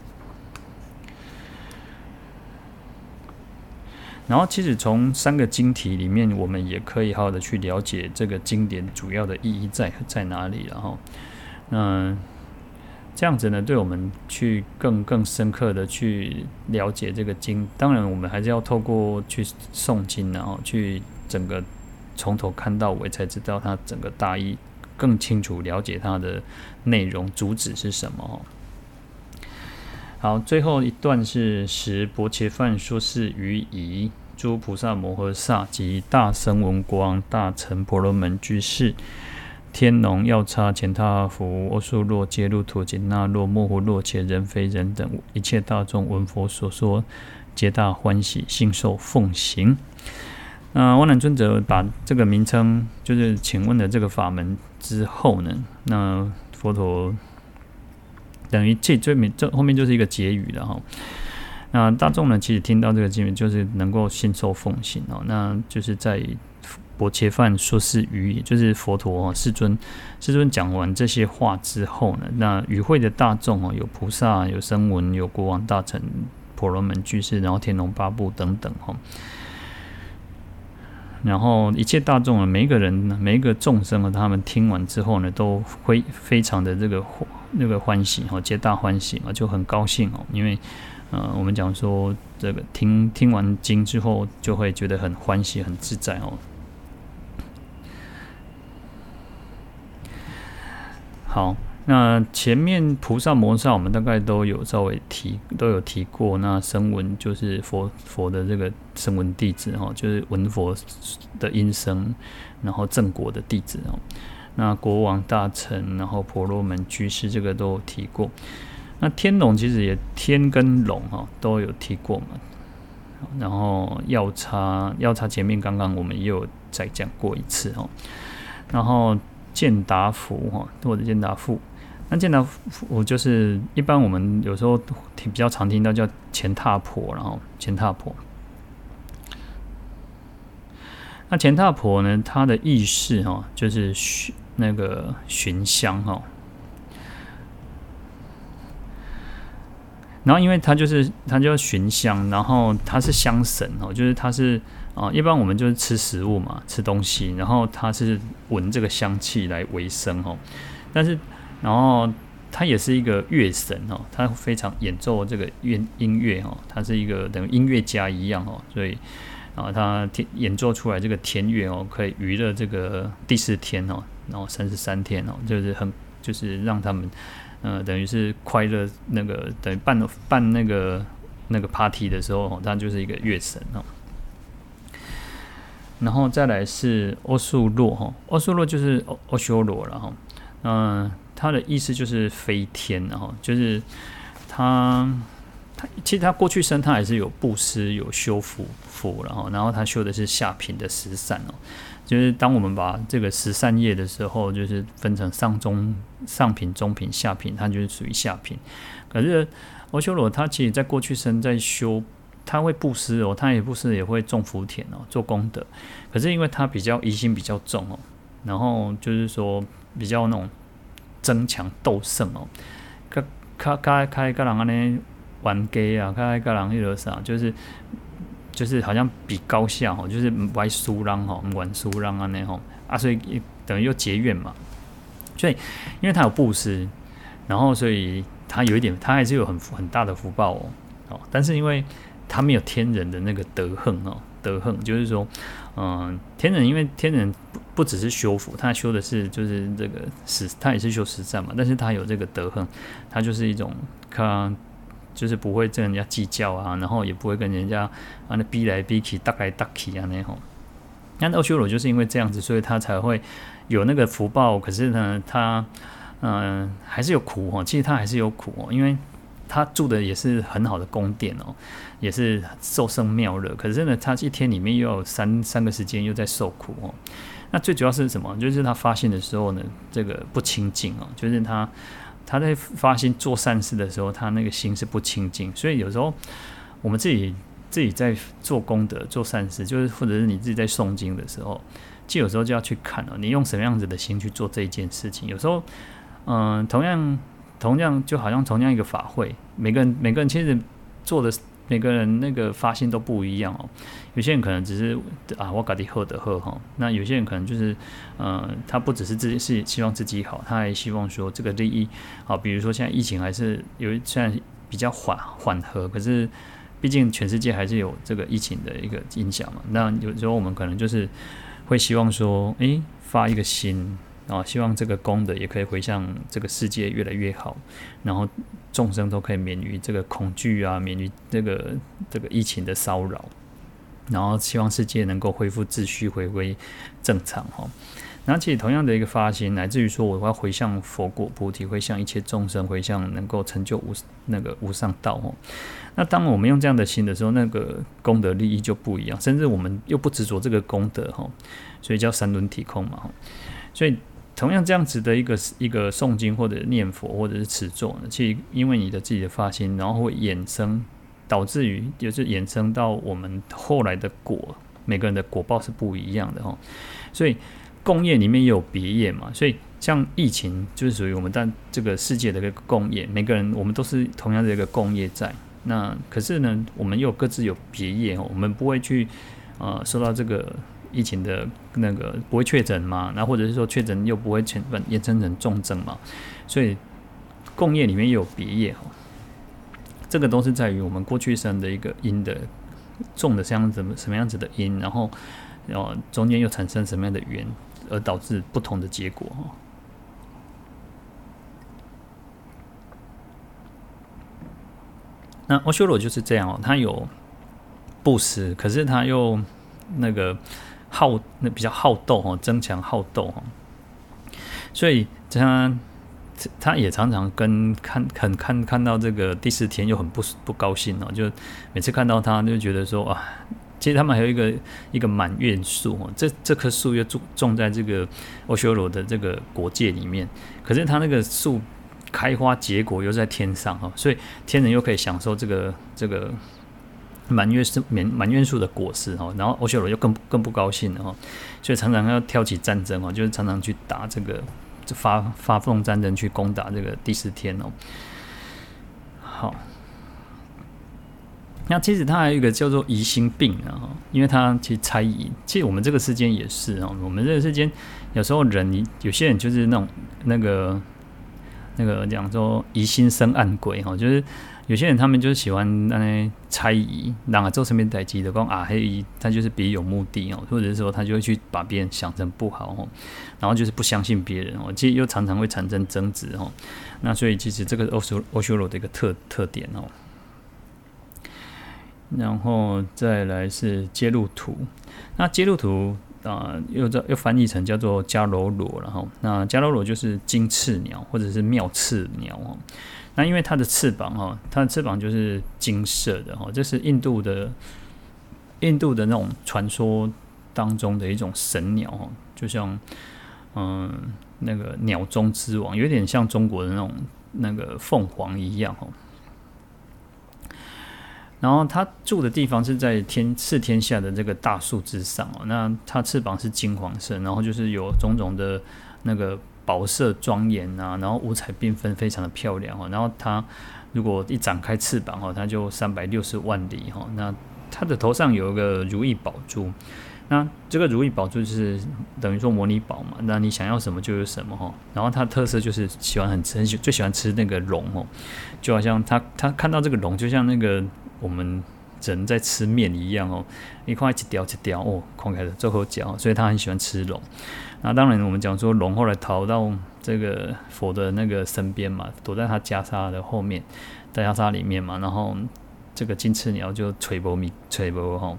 然后，其实从三个经题里面，我们也可以好好的去了解这个经典主要的意义在在哪里。然后，那这样子呢，对我们去更更深刻的去了解这个经，当然我们还是要透过去诵经，然后去整个从头看到尾，才知道它整个大意，更清楚了解它的内容主旨是什么。好，最后一段是十薄伽梵说是于夷，诸菩萨摩诃萨及大声闻国王大臣婆罗门居士天龙药叉干闥傅阿修罗揭路荼紧那洛摩呼洛且人非人等一切大众闻佛所说，皆大欢喜，信受奉行。那阿难尊者把这个名称，就是请问的这个法门之后呢，那佛陀。等于这最面这后面就是一个结语了哈。那大众呢，其实听到这个经文，就是能够信受奉行哦。那就是在薄切饭说是于，就是佛陀哦，世尊世尊讲完这些话之后呢，那与会的大众哦，有菩萨，有声闻，有国王、大臣、婆罗门、居士，然后天龙八部等等哈。然后一切大众啊，每一个人，每一个众生啊，他们听完之后呢，都会非常的这个。那个欢喜哦，皆大欢喜啊，就很高兴哦，因为，呃，我们讲说这个听听完经之后，就会觉得很欢喜、很自在哦。好，那前面菩萨摩萨我们大概都有稍微提，都有提过。那声闻就是佛佛的这个声闻弟子哈，就是闻佛的音声，然后正果的弟子哦。那国王大臣，然后婆罗门居士，这个都有提过。那天龙其实也天跟龙哈都有提过嘛。然后药叉药叉前面刚刚我们也有再讲过一次哈。然后健达福哈或者健达富，那健达富就是一般我们有时候听比较常听到叫乾闥婆，然后乾闥婆。那乾闥婆呢，它的意思哈就是那个寻香哈，然后因为它就是它就要寻香，然后它是香神哦，就是它是啊，一般我们就是吃食物嘛，吃东西，然后它是闻这个香气来维生哦。但是然后它也是一个乐神哦，它非常演奏这个乐音乐哦，它是一个等于音乐家一样哦，所以啊，它演奏出来这个天乐哦，可以娱乐这个第四天哦。然后三十三天哦，就是很就是让他们，呃，等于是快乐那个等于办办那个那个 party 的时候哦，他就是一个乐神哦。然后再来是阿修罗哈，阿修罗就是阿修罗了哈，嗯，他的意思就是飞天然后就是他他其实他过去生他还是有布施有修福福然后然后他修的是下品的十善哦。就是当我们把这个十善业的时候，就是分成上中上品、中品、下品，它就是属于下品。可是阿修罗他其实在过去生在修，他会布施哦，他也布施也会种福田哦，做功德。可是因为他比较疑心比较重哦，然后就是说比较那种争强斗胜哦，开开开开个人安尼玩鸡啊，开开个人那个啥，就是。就是好像比高下哦，就是玩输让哈，玩输让啊那吼啊，所以等于又结怨嘛。所以因为他有布施，然后所以他有一点，他还是有很很大的福报哦。哦，但是因为他没有天人的那个德行哦，德行就是说，嗯，天人因为天人不不只是修福，他修的是就是这个实，他也是修实战嘛，但是他有这个德行，他就是一种看。就是不会跟人家计较啊，然后也不会跟人家啊那逼来逼去、打来打去啊那吼。那阿修罗就是因为这样子，所以他才会有那个福报。可是呢，他嗯、还是有苦哦。其实他还是有苦哦，因为他住的也是很好的宫殿哦，也是受生妙乐。可是呢，他一天里面又有三三个时间又在受苦哦。那最主要是什么？就是他发心的时候呢，这个不清净哦，就是他。他在发心做善事的时候，他那个心是不清净，所以有时候我们自己自己在做功德、做善事，就是或者是你自己在诵经的时候，就有时候就要去看哦，你用什么样子的心去做这一件事情。有时候，嗯，同样同样就好像同样一个法会，每个人每个人其实做的每个人那个发心都不一样哦。有些人可能只是啊，我搞的喝的喝哈。那有些人可能就是，呃，他不只是自己是希望自己好，他还希望说这个利益好。比如说现在疫情还是有现在比较缓缓和，可是毕竟全世界还是有这个疫情的一个影响嘛。那有时候我们可能就是会希望说，诶，发一个心。啊，希望这个功德也可以回向这个世界越来越好，然后众生都可以免于这个恐惧啊，免于这个这个疫情的骚扰，然后希望世界能够恢复秩序，回归正常哈。那其实同样的一个发心，乃至于说我要回向佛果菩提，回向一切众生，回向能够成就无那个无上道哦。那当我们用这样的心的时候，那个功德利益就不一样，甚至我们又不执着这个功德哈，所以叫三轮体空嘛哈，所以。同样这样子的一个一个诵经或者念佛或者是持咒呢，其实因为你的自己的发心，然后会衍生，导致于就是衍生到我们后来的果，每个人的果报是不一样的哈。所以共业里面也有别业嘛，所以像疫情就是属于我们在这个世界的一个共业，每个人我们都是同样的一个共业在。那可是呢，我们又各自有别业哦，我们不会去呃受到这个。疫情的那个不会确诊嘛？那或者是说确诊又不会成本延伸成重症嘛？所以共业里面也有别业哈，这个都是在于我们过去生的一个因的种的像什么什么样子的因，然后然后中间又产生什么样的缘，而导致不同的结果哈。那阿修罗就是这样哦，他有布施，可是他又那个。好，那比较好斗哦，争强好斗哦，所以他他也常常跟看很看看到这个第四天又很不不高兴哦，就每次看到他就觉得说啊，其实他们还有一个一个满愿树哦，这这棵树又种种在这个阿修罗的这个国界里面，可是他那个树开花结果又在天上哦，所以天人又可以享受这个这个。满月是满满月树的果实哈，然后欧修罗就更更不高兴了哈，所以常常要挑起战争哦，就是常常去打这个，发发动战争去攻打这个第四天哦。好，那其实它还有一个叫做疑心病啊，因为它去猜疑，其实我们这个世间也是哦，我们这个世间有时候人有些人就是那种那个那个讲说疑心生暗鬼哈，就是。有些人他们就是喜欢那些猜疑，然后做身边待机的，光啊嘿，他就是别有目的哦，或者是说他就会去把别人想成不好哦，然后就是不相信别人哦，其实又常常会产生争执哦，那所以其实这个是阿修罗的一个特特点哦，然后再来是揭露图，那揭露图啊又叫又翻译成叫做迦楼罗，然后那迦楼罗就是金翅鸟或者是妙翅鸟哦。那因为它的翅膀哈，它的翅膀就是金色的哈，这是印度的印度的那种传说当中的一种神鸟哈，就像嗯那个鸟中之王，有点像中国的那种那个凤凰一样哈。然后它住的地方是在天四天下的这个大树之上哦，那它翅膀是金黄色，然后就是有种种的那个。宝色庄严啊，然后五彩缤纷，非常的漂亮哈。然后它如果一展开翅膀哈，它就三百六十万里哈。那它的头上有一个如意宝珠，那这个如意宝珠就是等于说模拟宝嘛。那你想要什么就有什么哈。然后它特色就是喜欢很吃，很喜最喜欢吃那个龙哦，就好像它它看到这个龙，就像那个我们人在吃面一样哦，一块一条一条哦，空开的最后嚼，所以他很喜欢吃龙。那当然，我们讲说龙后来逃到这个佛的那个身边嘛，躲在他袈裟的后面，在袈裟里面嘛。然后这个金翅鸟就垂波米垂波吼。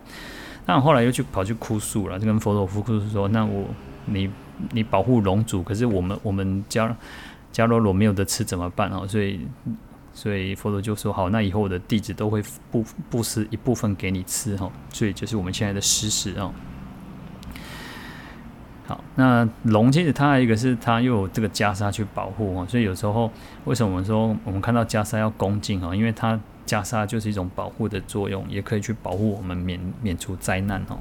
那后来又去跑去哭诉了，就跟佛陀哭诉说：“那我你你保护龙族，可是我们我们迦迦楼罗没有的吃怎么办哦？”所以所以佛陀就说：“好，那以后我的弟子都会布布施一部分给你吃哈。”所以就是我们现在的施食哦。好，那龙其实它还一个是它又有这个袈裟去保护哦，所以有时候为什么我们说我们看到袈裟要恭敬哦？因为它袈裟就是一种保护的作用，也可以去保护我们免免除灾难哦。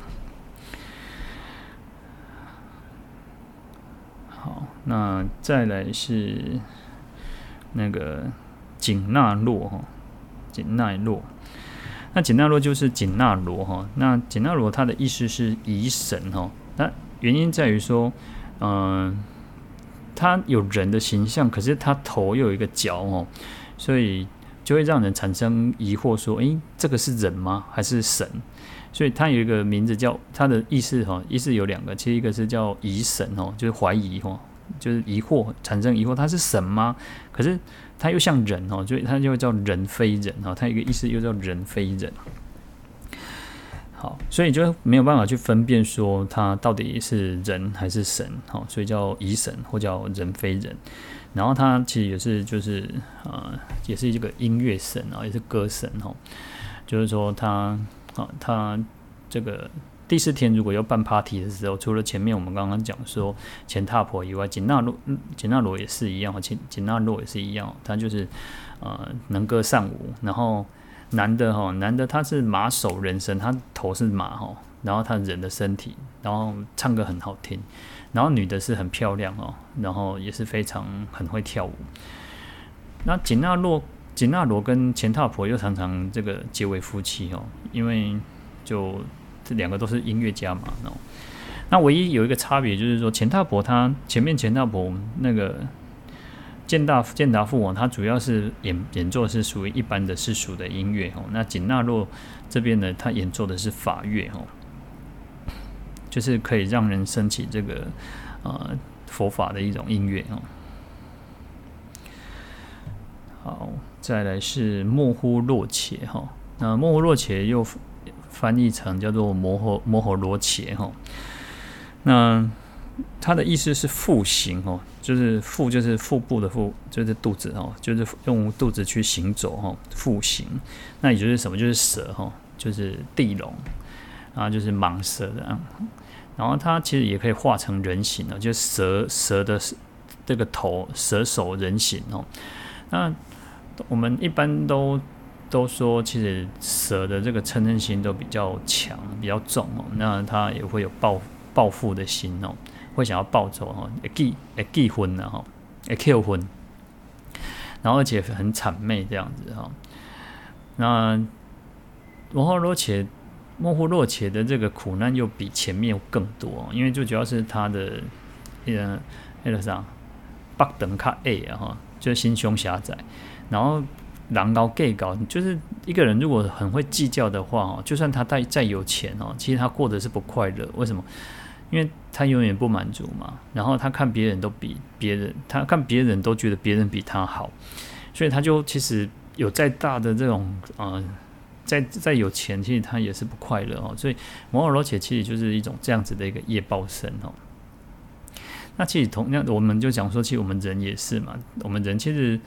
好，那再来是那个紧那洛哈，紧那洛。那紧那罗就是紧那罗哈，那紧那罗它的意思是疑神哈。那原因在于说，嗯、呃，它有人的形象，可是它头又有一个角哦，所以就会让人产生疑惑，说，诶，这个是人吗？还是神？所以它有一个名字叫它的意思哈，意思有两个，其实一个是叫疑神哦，就是怀疑哦，就是疑惑，产生疑惑，它是神吗？可是它又像人哦，所以它就会叫人非人哈，它一个意思又叫人非人。好，所以就没有办法去分辨说它到底是人还是神，好，所以叫疑神或叫人非人。然后他其实也是就是呃，也是一个音乐神啊，也是歌神哈。就是说他啊，他这个第四天如果要办 party 的时候，除了前面我们刚刚讲说钱踏婆以外，紧纳罗紧纳罗也是一样，紧紧纳罗也是一样，他就是呃能歌善舞，然后。男的哈，男的他是马首人身，他头是马哈，然后他人的身体，然后唱歌很好听，然后女的是很漂亮哦，然后也是非常很会跳舞。那紧那罗紧那罗跟钱塔婆又常常这个结为夫妻哦，因为就这两个都是音乐家嘛。那唯一有一个差别就是说，钱塔婆他前面钱塔婆那个。健大健达父王，他主要是演演奏是属于一般的世俗的音乐哦。那紧那洛这边呢，他演奏的是法乐哦，就是可以让人升起这个呃佛法的一种音乐哦。好，再来是莫呼洛伽哈，那莫呼洛伽又翻译成叫做摩诃摩诃罗伽哈，那。它的意思是复行哦，就是腹就是腹部的腹，就是肚子哦，就是用肚子去行走哦，腹行。那也就是什么？就是蛇哈，就是地龙，然后就是蟒蛇的啊。然后它其实也可以化成人形的，就是蛇蛇的这个头，蛇首人形哦。那我们一般都都说，其实蛇的这个嗔恨心都比较强，比较重哦。那它也会有报报复的心哦。会想要报仇哈，会记会记婚的哈，会 kill 婚，然后而且很谄媚这样子哈。那摩诃罗且摩诃罗且的这个苦难又比前面更多，因为最主要是他的呃那个啥，八等卡 A 啊哈，就是心胸狭窄，然后狼高 gay 高，就是一个人如果很会计较的话哦，就算他再再有钱哦，其实他过得是不快乐，为什么？因为他永远不满足嘛，然后他看别人都比别人，他看别人都觉得别人比他好，所以他就其实有再大的这种呃，再再有钱，其实他也是不快乐哦。所以摩尔罗姐其实就是一种这样子的一个业报身哦。那其实同样，我们就讲说，其实我们人也是嘛，我们人其实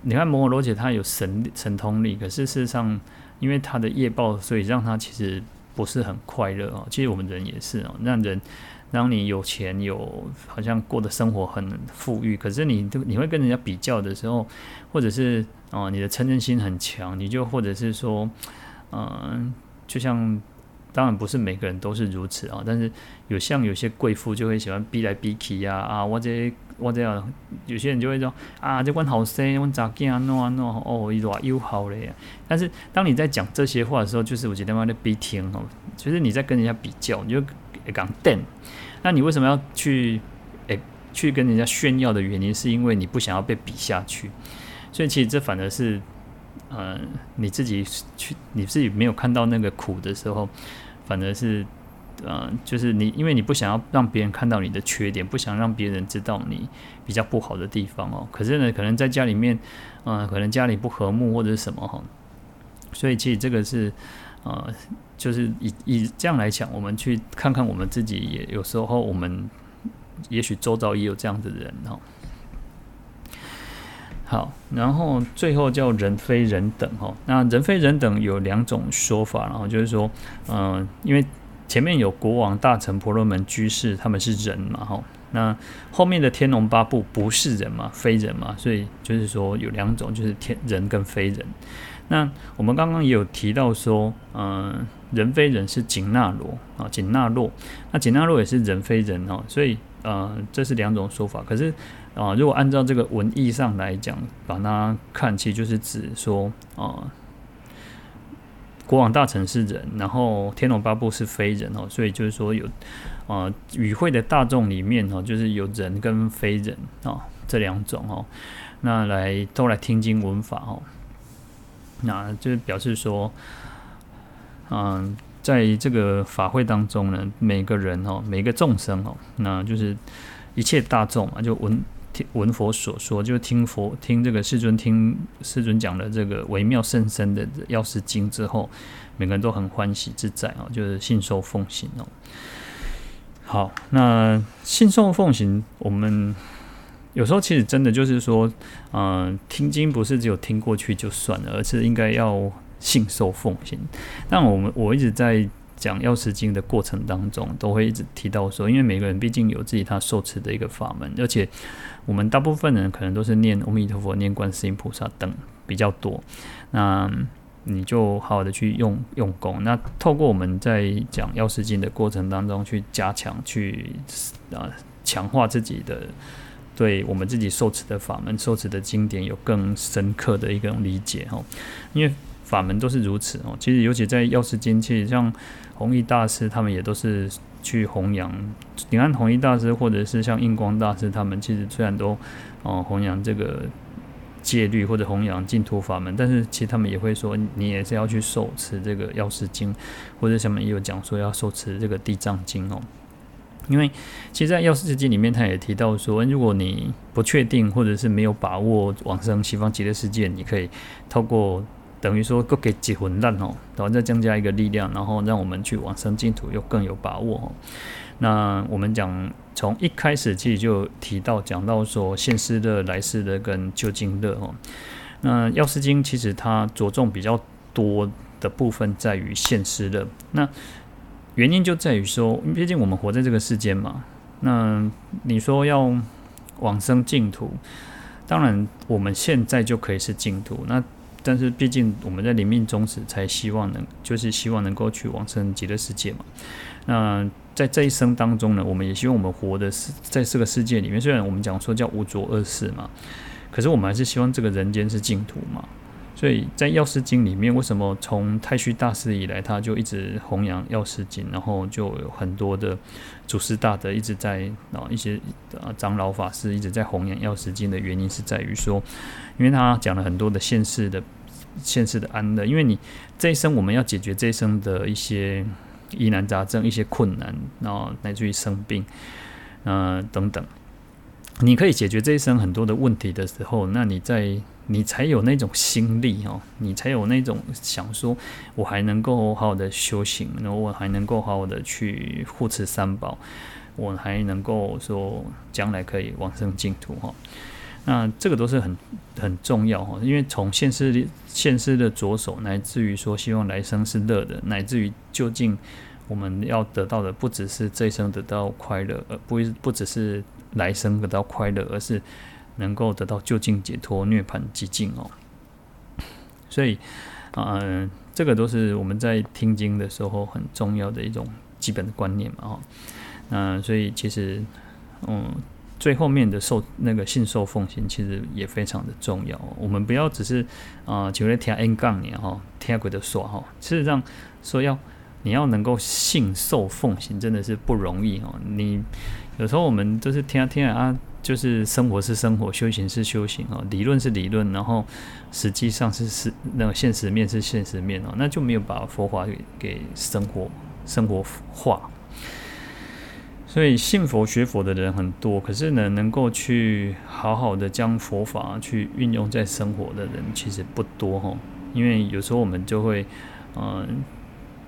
你看摩尔罗伽他有神神通力，可是事实上因为他的业报，所以让他其实。不是很快乐哦，其实我们人也是哦。让人让你有钱有，好像过的生活很富裕，可是你你会跟人家比较的时候，或者是哦，你的嗔恨心很强，你就或者是说，嗯，就像当然不是每个人都是如此啊，但是有像有些贵妇就会喜欢比来比去呀啊，我这。我这样，有些人就会说啊，这关好生，我咋干啊，弄啊弄哦，一多又好嘞。但是当你在讲这些话的时候，就是我觉得妈的比听哦，就是你在跟人家比较，你就讲瞪。那你为什么要去诶、去跟人家炫耀的原因，是因为你不想要被比下去。所以其实这反而是，嗯、你自己去你自己没有看到那个苦的时候，反而是。嗯，就是你，因为你不想要让别人看到你的缺点，不想让别人知道你比较不好的地方哦。可是呢，可能在家里面，嗯，可能家里不和睦或者是什么哈，所以其实这个是，呃，就是以以这样来讲，我们去看看我们自己，也有时候我们也许周遭也有这样子的人哈。好，然后最后叫人非人等哈。那人非人等有两种说法，然后就是说，嗯，因为。前面有国王、大臣、婆罗门、居士，他们是人嘛？哈，那后面的天龙八部不是人嘛？非人嘛？所以就是说有两种，就是天人跟非人。那我们刚刚也有提到说，嗯，人非人是紧那罗啊，紧那罗，那紧那罗也是人非人哦。所以呃，这是两种说法。可是啊，如果按照这个文义上来讲，把它看，其实就是指说啊。国王大臣是人，然后天龙八部是非人哦，所以就是说有啊与会的大众里面哦，就是有人跟非人啊这两种哦，那来都来听经闻法哦，那就是表示说，嗯，在这个法会当中呢，每个人哦，每个众生哦，那就是一切大众啊，就闻。听闻佛所说，就听佛听这个世尊听世尊讲的这个微妙甚深的药师经之后，每个人都很欢喜自在哦，就是信受奉行哦。好，那信受奉行，我们有时候其实真的就是说，嗯、听经不是只有听过去就算了，而是应该要信受奉行。但我们我一直在。讲药师经的过程当中，都会一直提到说，因为每个人毕竟有自己他受持的一个法门，而且我们大部分人可能都是念阿弥陀佛、念观世音菩萨等比较多，那你就好好的去用用功。那透过我们在讲药师经的过程当中，去加强、去啊强化自己的对我们自己受持的法门、受持的经典有更深刻的一种理解哈，因为法门都是如此哦。其实尤其在药师经，其实像弘一大师他们也都是去弘扬，你看弘一大师或者是像印光大师他们，其实虽然都哦弘扬这个戒律或者弘扬净土法门，但是其实他们也会说，你也是要去受持这个药师经，或者下面也有讲说要受持这个地藏经哦。因为其实，在药师经里面，他也提到说，如果你不确定或者是没有把握往生西方极乐世界，你可以透过。等于说，各给几混蛋哦，然后再增加一个力量，然后让我们去往生净土又更有把握哦。那我们讲从一开始其实就提到讲到说现世乐、来世乐跟究竟乐哦。那药师经其实它着重比较多的部分在于现世乐，那原因就在于说，毕竟我们活在这个世间嘛。那你说要往生净土，当然我们现在就可以是净土。那但是毕竟我们在临命终时才希望能，就是希望能够去往生极乐世界嘛。那在这一生当中呢，我们也希望我们活的是在这个世界里面。虽然我们讲说叫无着恶世嘛，可是我们还是希望这个人间是净土嘛。所以在药师经里面，为什么从太虚大师以来，他就一直弘扬药师经，然后就有很多的祖师大德一直在啊一些啊长老法师一直在弘扬药师经的原因是在于说，因为他讲了很多的现世的现世的安乐，因为你这一生我们要解决这一生的一些疑难杂症、一些困难，然后乃至于生病，嗯、等等，你可以解决这一生很多的问题的时候，那你在。你才有那种心力哦，你才有那种想说，我还能够好好的修行，然后我还能够好好的去护持三宝，我还能够说将来可以往生净土哈。那这个都是很很重要哈，因为从现世现世的着手，乃至于说希望来生是乐的，乃至于究竟我们要得到的不只是这一生得到快乐，而不不只是来生得到快乐，而是。能够得到究竟解脱、涅槃寂静哦，所以，嗯、呃，这个都是我们在听经的时候很重要的一种基本的观念嘛，哦，那所以其实，嗯，最后面的受那个信受奉行，其实也非常的重要。我们不要只是啊，求、呃、来听 N 杠你哈，听鬼的说哈，事实上说要你要能够信受奉行，真的是不容易哦。你有时候我们就是听啊听啊。就是生活是生活，修行是修行哦，理论是理论，然后实际上是是那个现实面是现实面哦，那就没有把佛法给给生活生活化。所以信佛学佛的人很多，可是呢，能够去好好的将佛法去运用在生活的人其实不多哈。因为有时候我们就会嗯，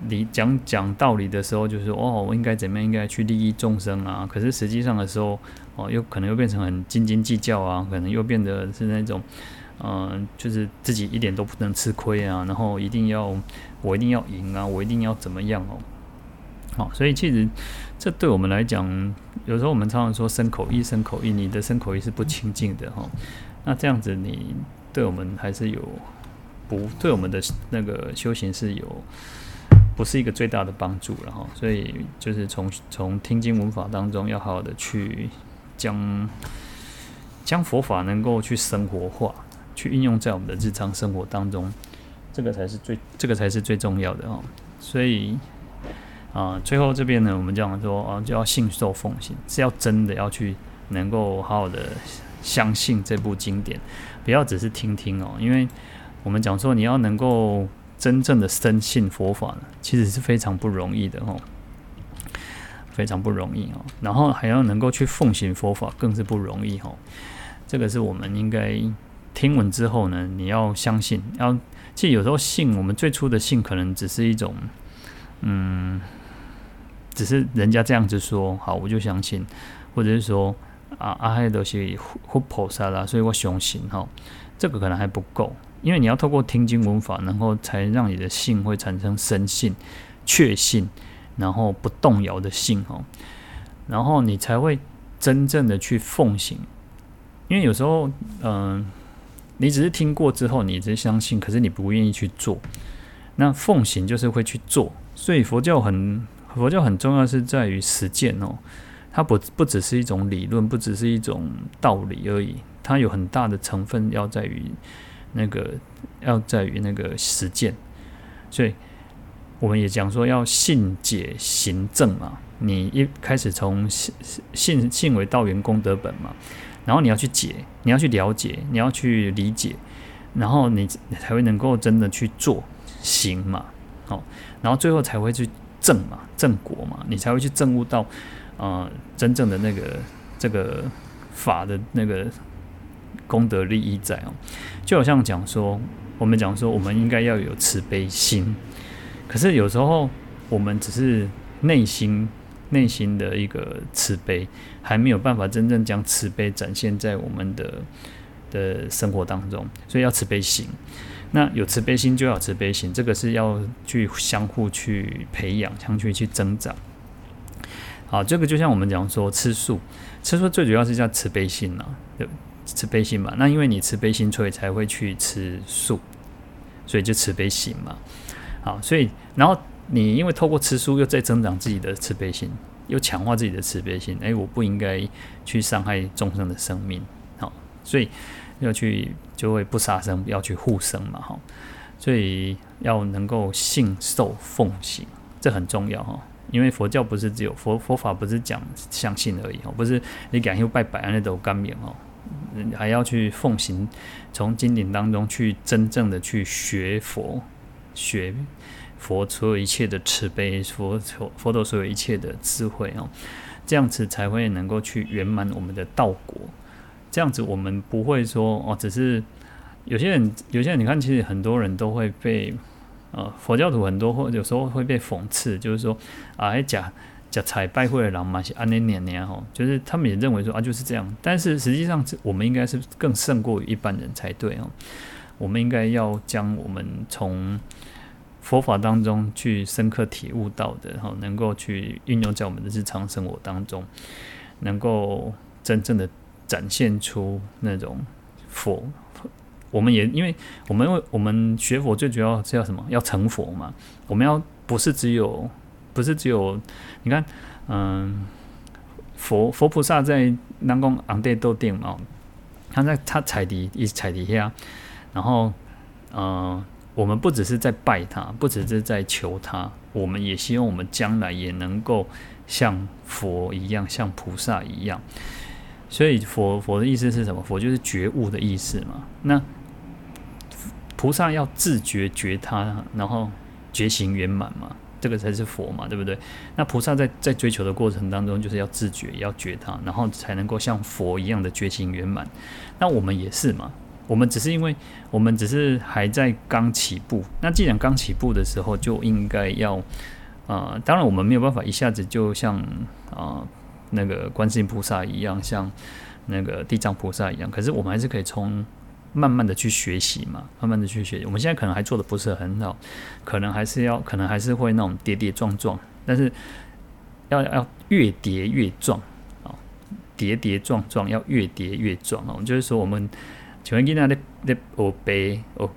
你讲讲道理的时候，就是哦，我应该怎么样，应该去利益众生啊。可是实际上的时候。哦，又可能又变成很斤斤计较啊，可能又变得是那种，嗯、就是自己一点都不能吃亏啊，然后一定要我一定要赢啊，我一定要怎么样哦，好，所以其实这对我们来讲，有时候我们常常说生口意，生口意，你的生口意是不清净的哈，那这样子你对我们还是有不对我们的那个修行是有不是一个最大的帮助了哈，所以就是从从听经闻法当中要好好的去。将将佛法能够去生活化，去运用在我们的日常生活当中，这个才是最这个才是最重要的哈。所以啊，最后这边呢，我们讲说啊，就要信受奉行，是要真的要去能够好好的相信这部经典，不要只是听听哦，因为我们讲说你要能够真正的深信佛法呢，其实是非常不容易的哦。非常不容易哦，然后还要能够去奉行佛法，更是不容易哦。这个是我们应该听闻之后呢，你要相信，要其实有时候信，我们最初的信可能只是一种，嗯，只是人家这样子说，好，我就相信，或者是说啊，阿嗨都是佛菩萨啦，所以我相信哈，这个可能还不够，因为你要透过听经闻法，然后才让你的信会产生深信、确信。然后不动摇的信哦，然后你才会真正的去奉行，因为有时候，嗯、你只是听过之后，你只是相信，可是你不愿意去做。那奉行就是会去做，所以佛教很佛教很重要是在于实践哦，它不不只是一种理论，不只是一种道理而已，它有很大的成分要在于那个要在于那个实践，所以。我们也讲说要信解行证嘛，你一开始从信信信为道源功德本嘛，然后你要去解，你要去了解，你要去理解，然后你才会能够真的去做行嘛，好，然后最后才会去证嘛，证果嘛，你才会去证悟到呃真正的那个这个法的那个功德利益在哦，就好像讲说，我们讲说我们应该要有慈悲心。可是有时候我们只是内心内心的一个慈悲，还没有办法真正将慈悲展现在我们的的生活当中，所以要慈悲心。那有慈悲心就要慈悲心，这个是要去相互去培养，相去去增长。好，这个就像我们讲说吃素，吃素最主要是叫慈悲心呐，对，慈悲心嘛。那因为你慈悲心，所以才会去吃素，所以就慈悲心嘛。好，所以然后你因为透过吃素，又在增长自己的慈悲心，又强化自己的慈悲心。诶，我不应该去伤害众生的生命，好，所以要去就会不杀生，要去护生嘛，哈。所以要能够信受奉行，这很重要哈。因为佛教不是只有佛佛法，不是讲相信而已哦，不是你感受拜拜那都干免哈，还要去奉行，从经典当中去真正的去学佛。学佛所有一切的慈悲，佛佛佛陀所有一切的智慧哦，这样子才会能够去圆满我们的道果。这样子我们不会说哦，只是有些人，有些人你看，其实很多人都会被呃佛教徒很多或有时候会被讽刺，就是说啊，还假假财拜会的人嘛是安那年年哈，就是他们也认为说啊就是这样，但是实际上我们应该是更胜过于一般人才对哦。我们应该要将我们从佛法当中去深刻体悟到的，哈，能够去运用在我们的日常生活当中，能够真正的展现出那种佛。我们也因为我们我们学佛最主要是要什么？要成佛嘛。我们要不是只有不是只有你看，嗯，佛佛菩萨在南宫昂地斗殿嘛，他在他踩地一踩地下。然后，呃，我们不只是在拜他，不只是在求他，我们也希望我们将来也能够像佛一样，像菩萨一样。所以佛佛的意思是什么？佛就是觉悟的意思嘛。那菩萨要自觉觉他，然后觉行圆满嘛，这个才是佛嘛，对不对？那菩萨在在追求的过程当中，就是要自觉，要觉他，然后才能够像佛一样的觉行圆满。那我们也是嘛。我们只是因为我们只是还在刚起步，那既然刚起步的时候，就应该要，呃，当然我们没有办法一下子就像啊、呃、那个观世音菩萨一样，像那个地藏菩萨一样，可是我们还是可以从慢慢的去学习嘛，慢慢的去学习。我们现在可能还做的不是很好，可能还是要，可能还是会那种跌跌撞撞，但是要要越跌越壮啊，跌跌撞撞要越跌越壮啊，就是说我们。像囡仔咧咧学爬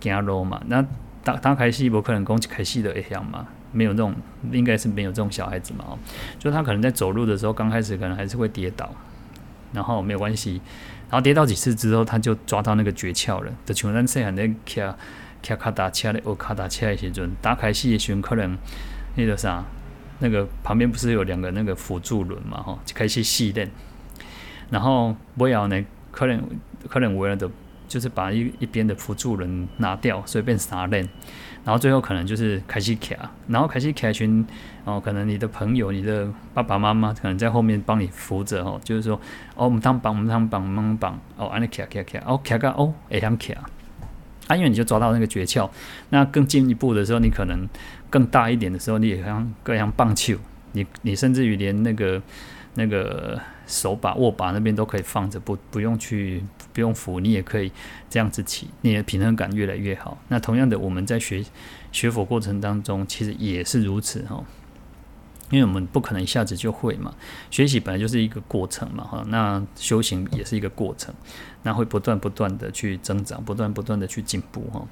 学走路嘛，那打打开戏不可能讲一开始就会晓嘛，没有这种，应该是没有这种小孩子嘛。哦，就他可能在走路的时候，刚开始可能还是会跌倒，然后没有关系，然后跌到几次之后，他就抓到那个诀窍了。就像咱细汉咧骑骑卡达车的，学卡达车的时阵，打开戏的时阵，可能那个啥，那个旁边不是有两个那个辅助轮嘛，吼，就开始细练，然后不要呢，可能可能为了的，就是把一一边的辅助轮拿掉，所以变三练。然后最后可能就是开始卡，然后开始卡群哦，可能你的朋友、你的爸爸妈妈可能在后面帮你扶着哦，就是说哦，我们当绑，我们当绑，我们绑哦，安尼卡卡卡，哦卡卡哦，会想卡，啊，因为你就抓到那个诀窍。那更进一步的时候，你可能更大一点的时候，你也像各样棒球，你你甚至于连那个那个手把握把那边都可以放着，不不用去。不用扶，你也可以这样子骑，你的平衡感越来越好。那同样的，我们在学学佛过程当中，其实也是如此哈。因为我们不可能一下子就会嘛，学习本来就是一个过程嘛哈。那修行也是一个过程，那会不断不断的去增长，不断不断的去进步哈。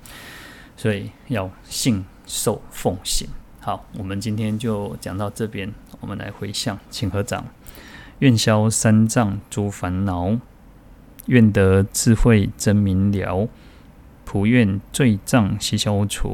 所以要信受奉行。好，我们今天就讲到这边，我们来回向，请合掌，愿消三障诸烦恼。愿得智慧真明了，普愿罪障悉消除。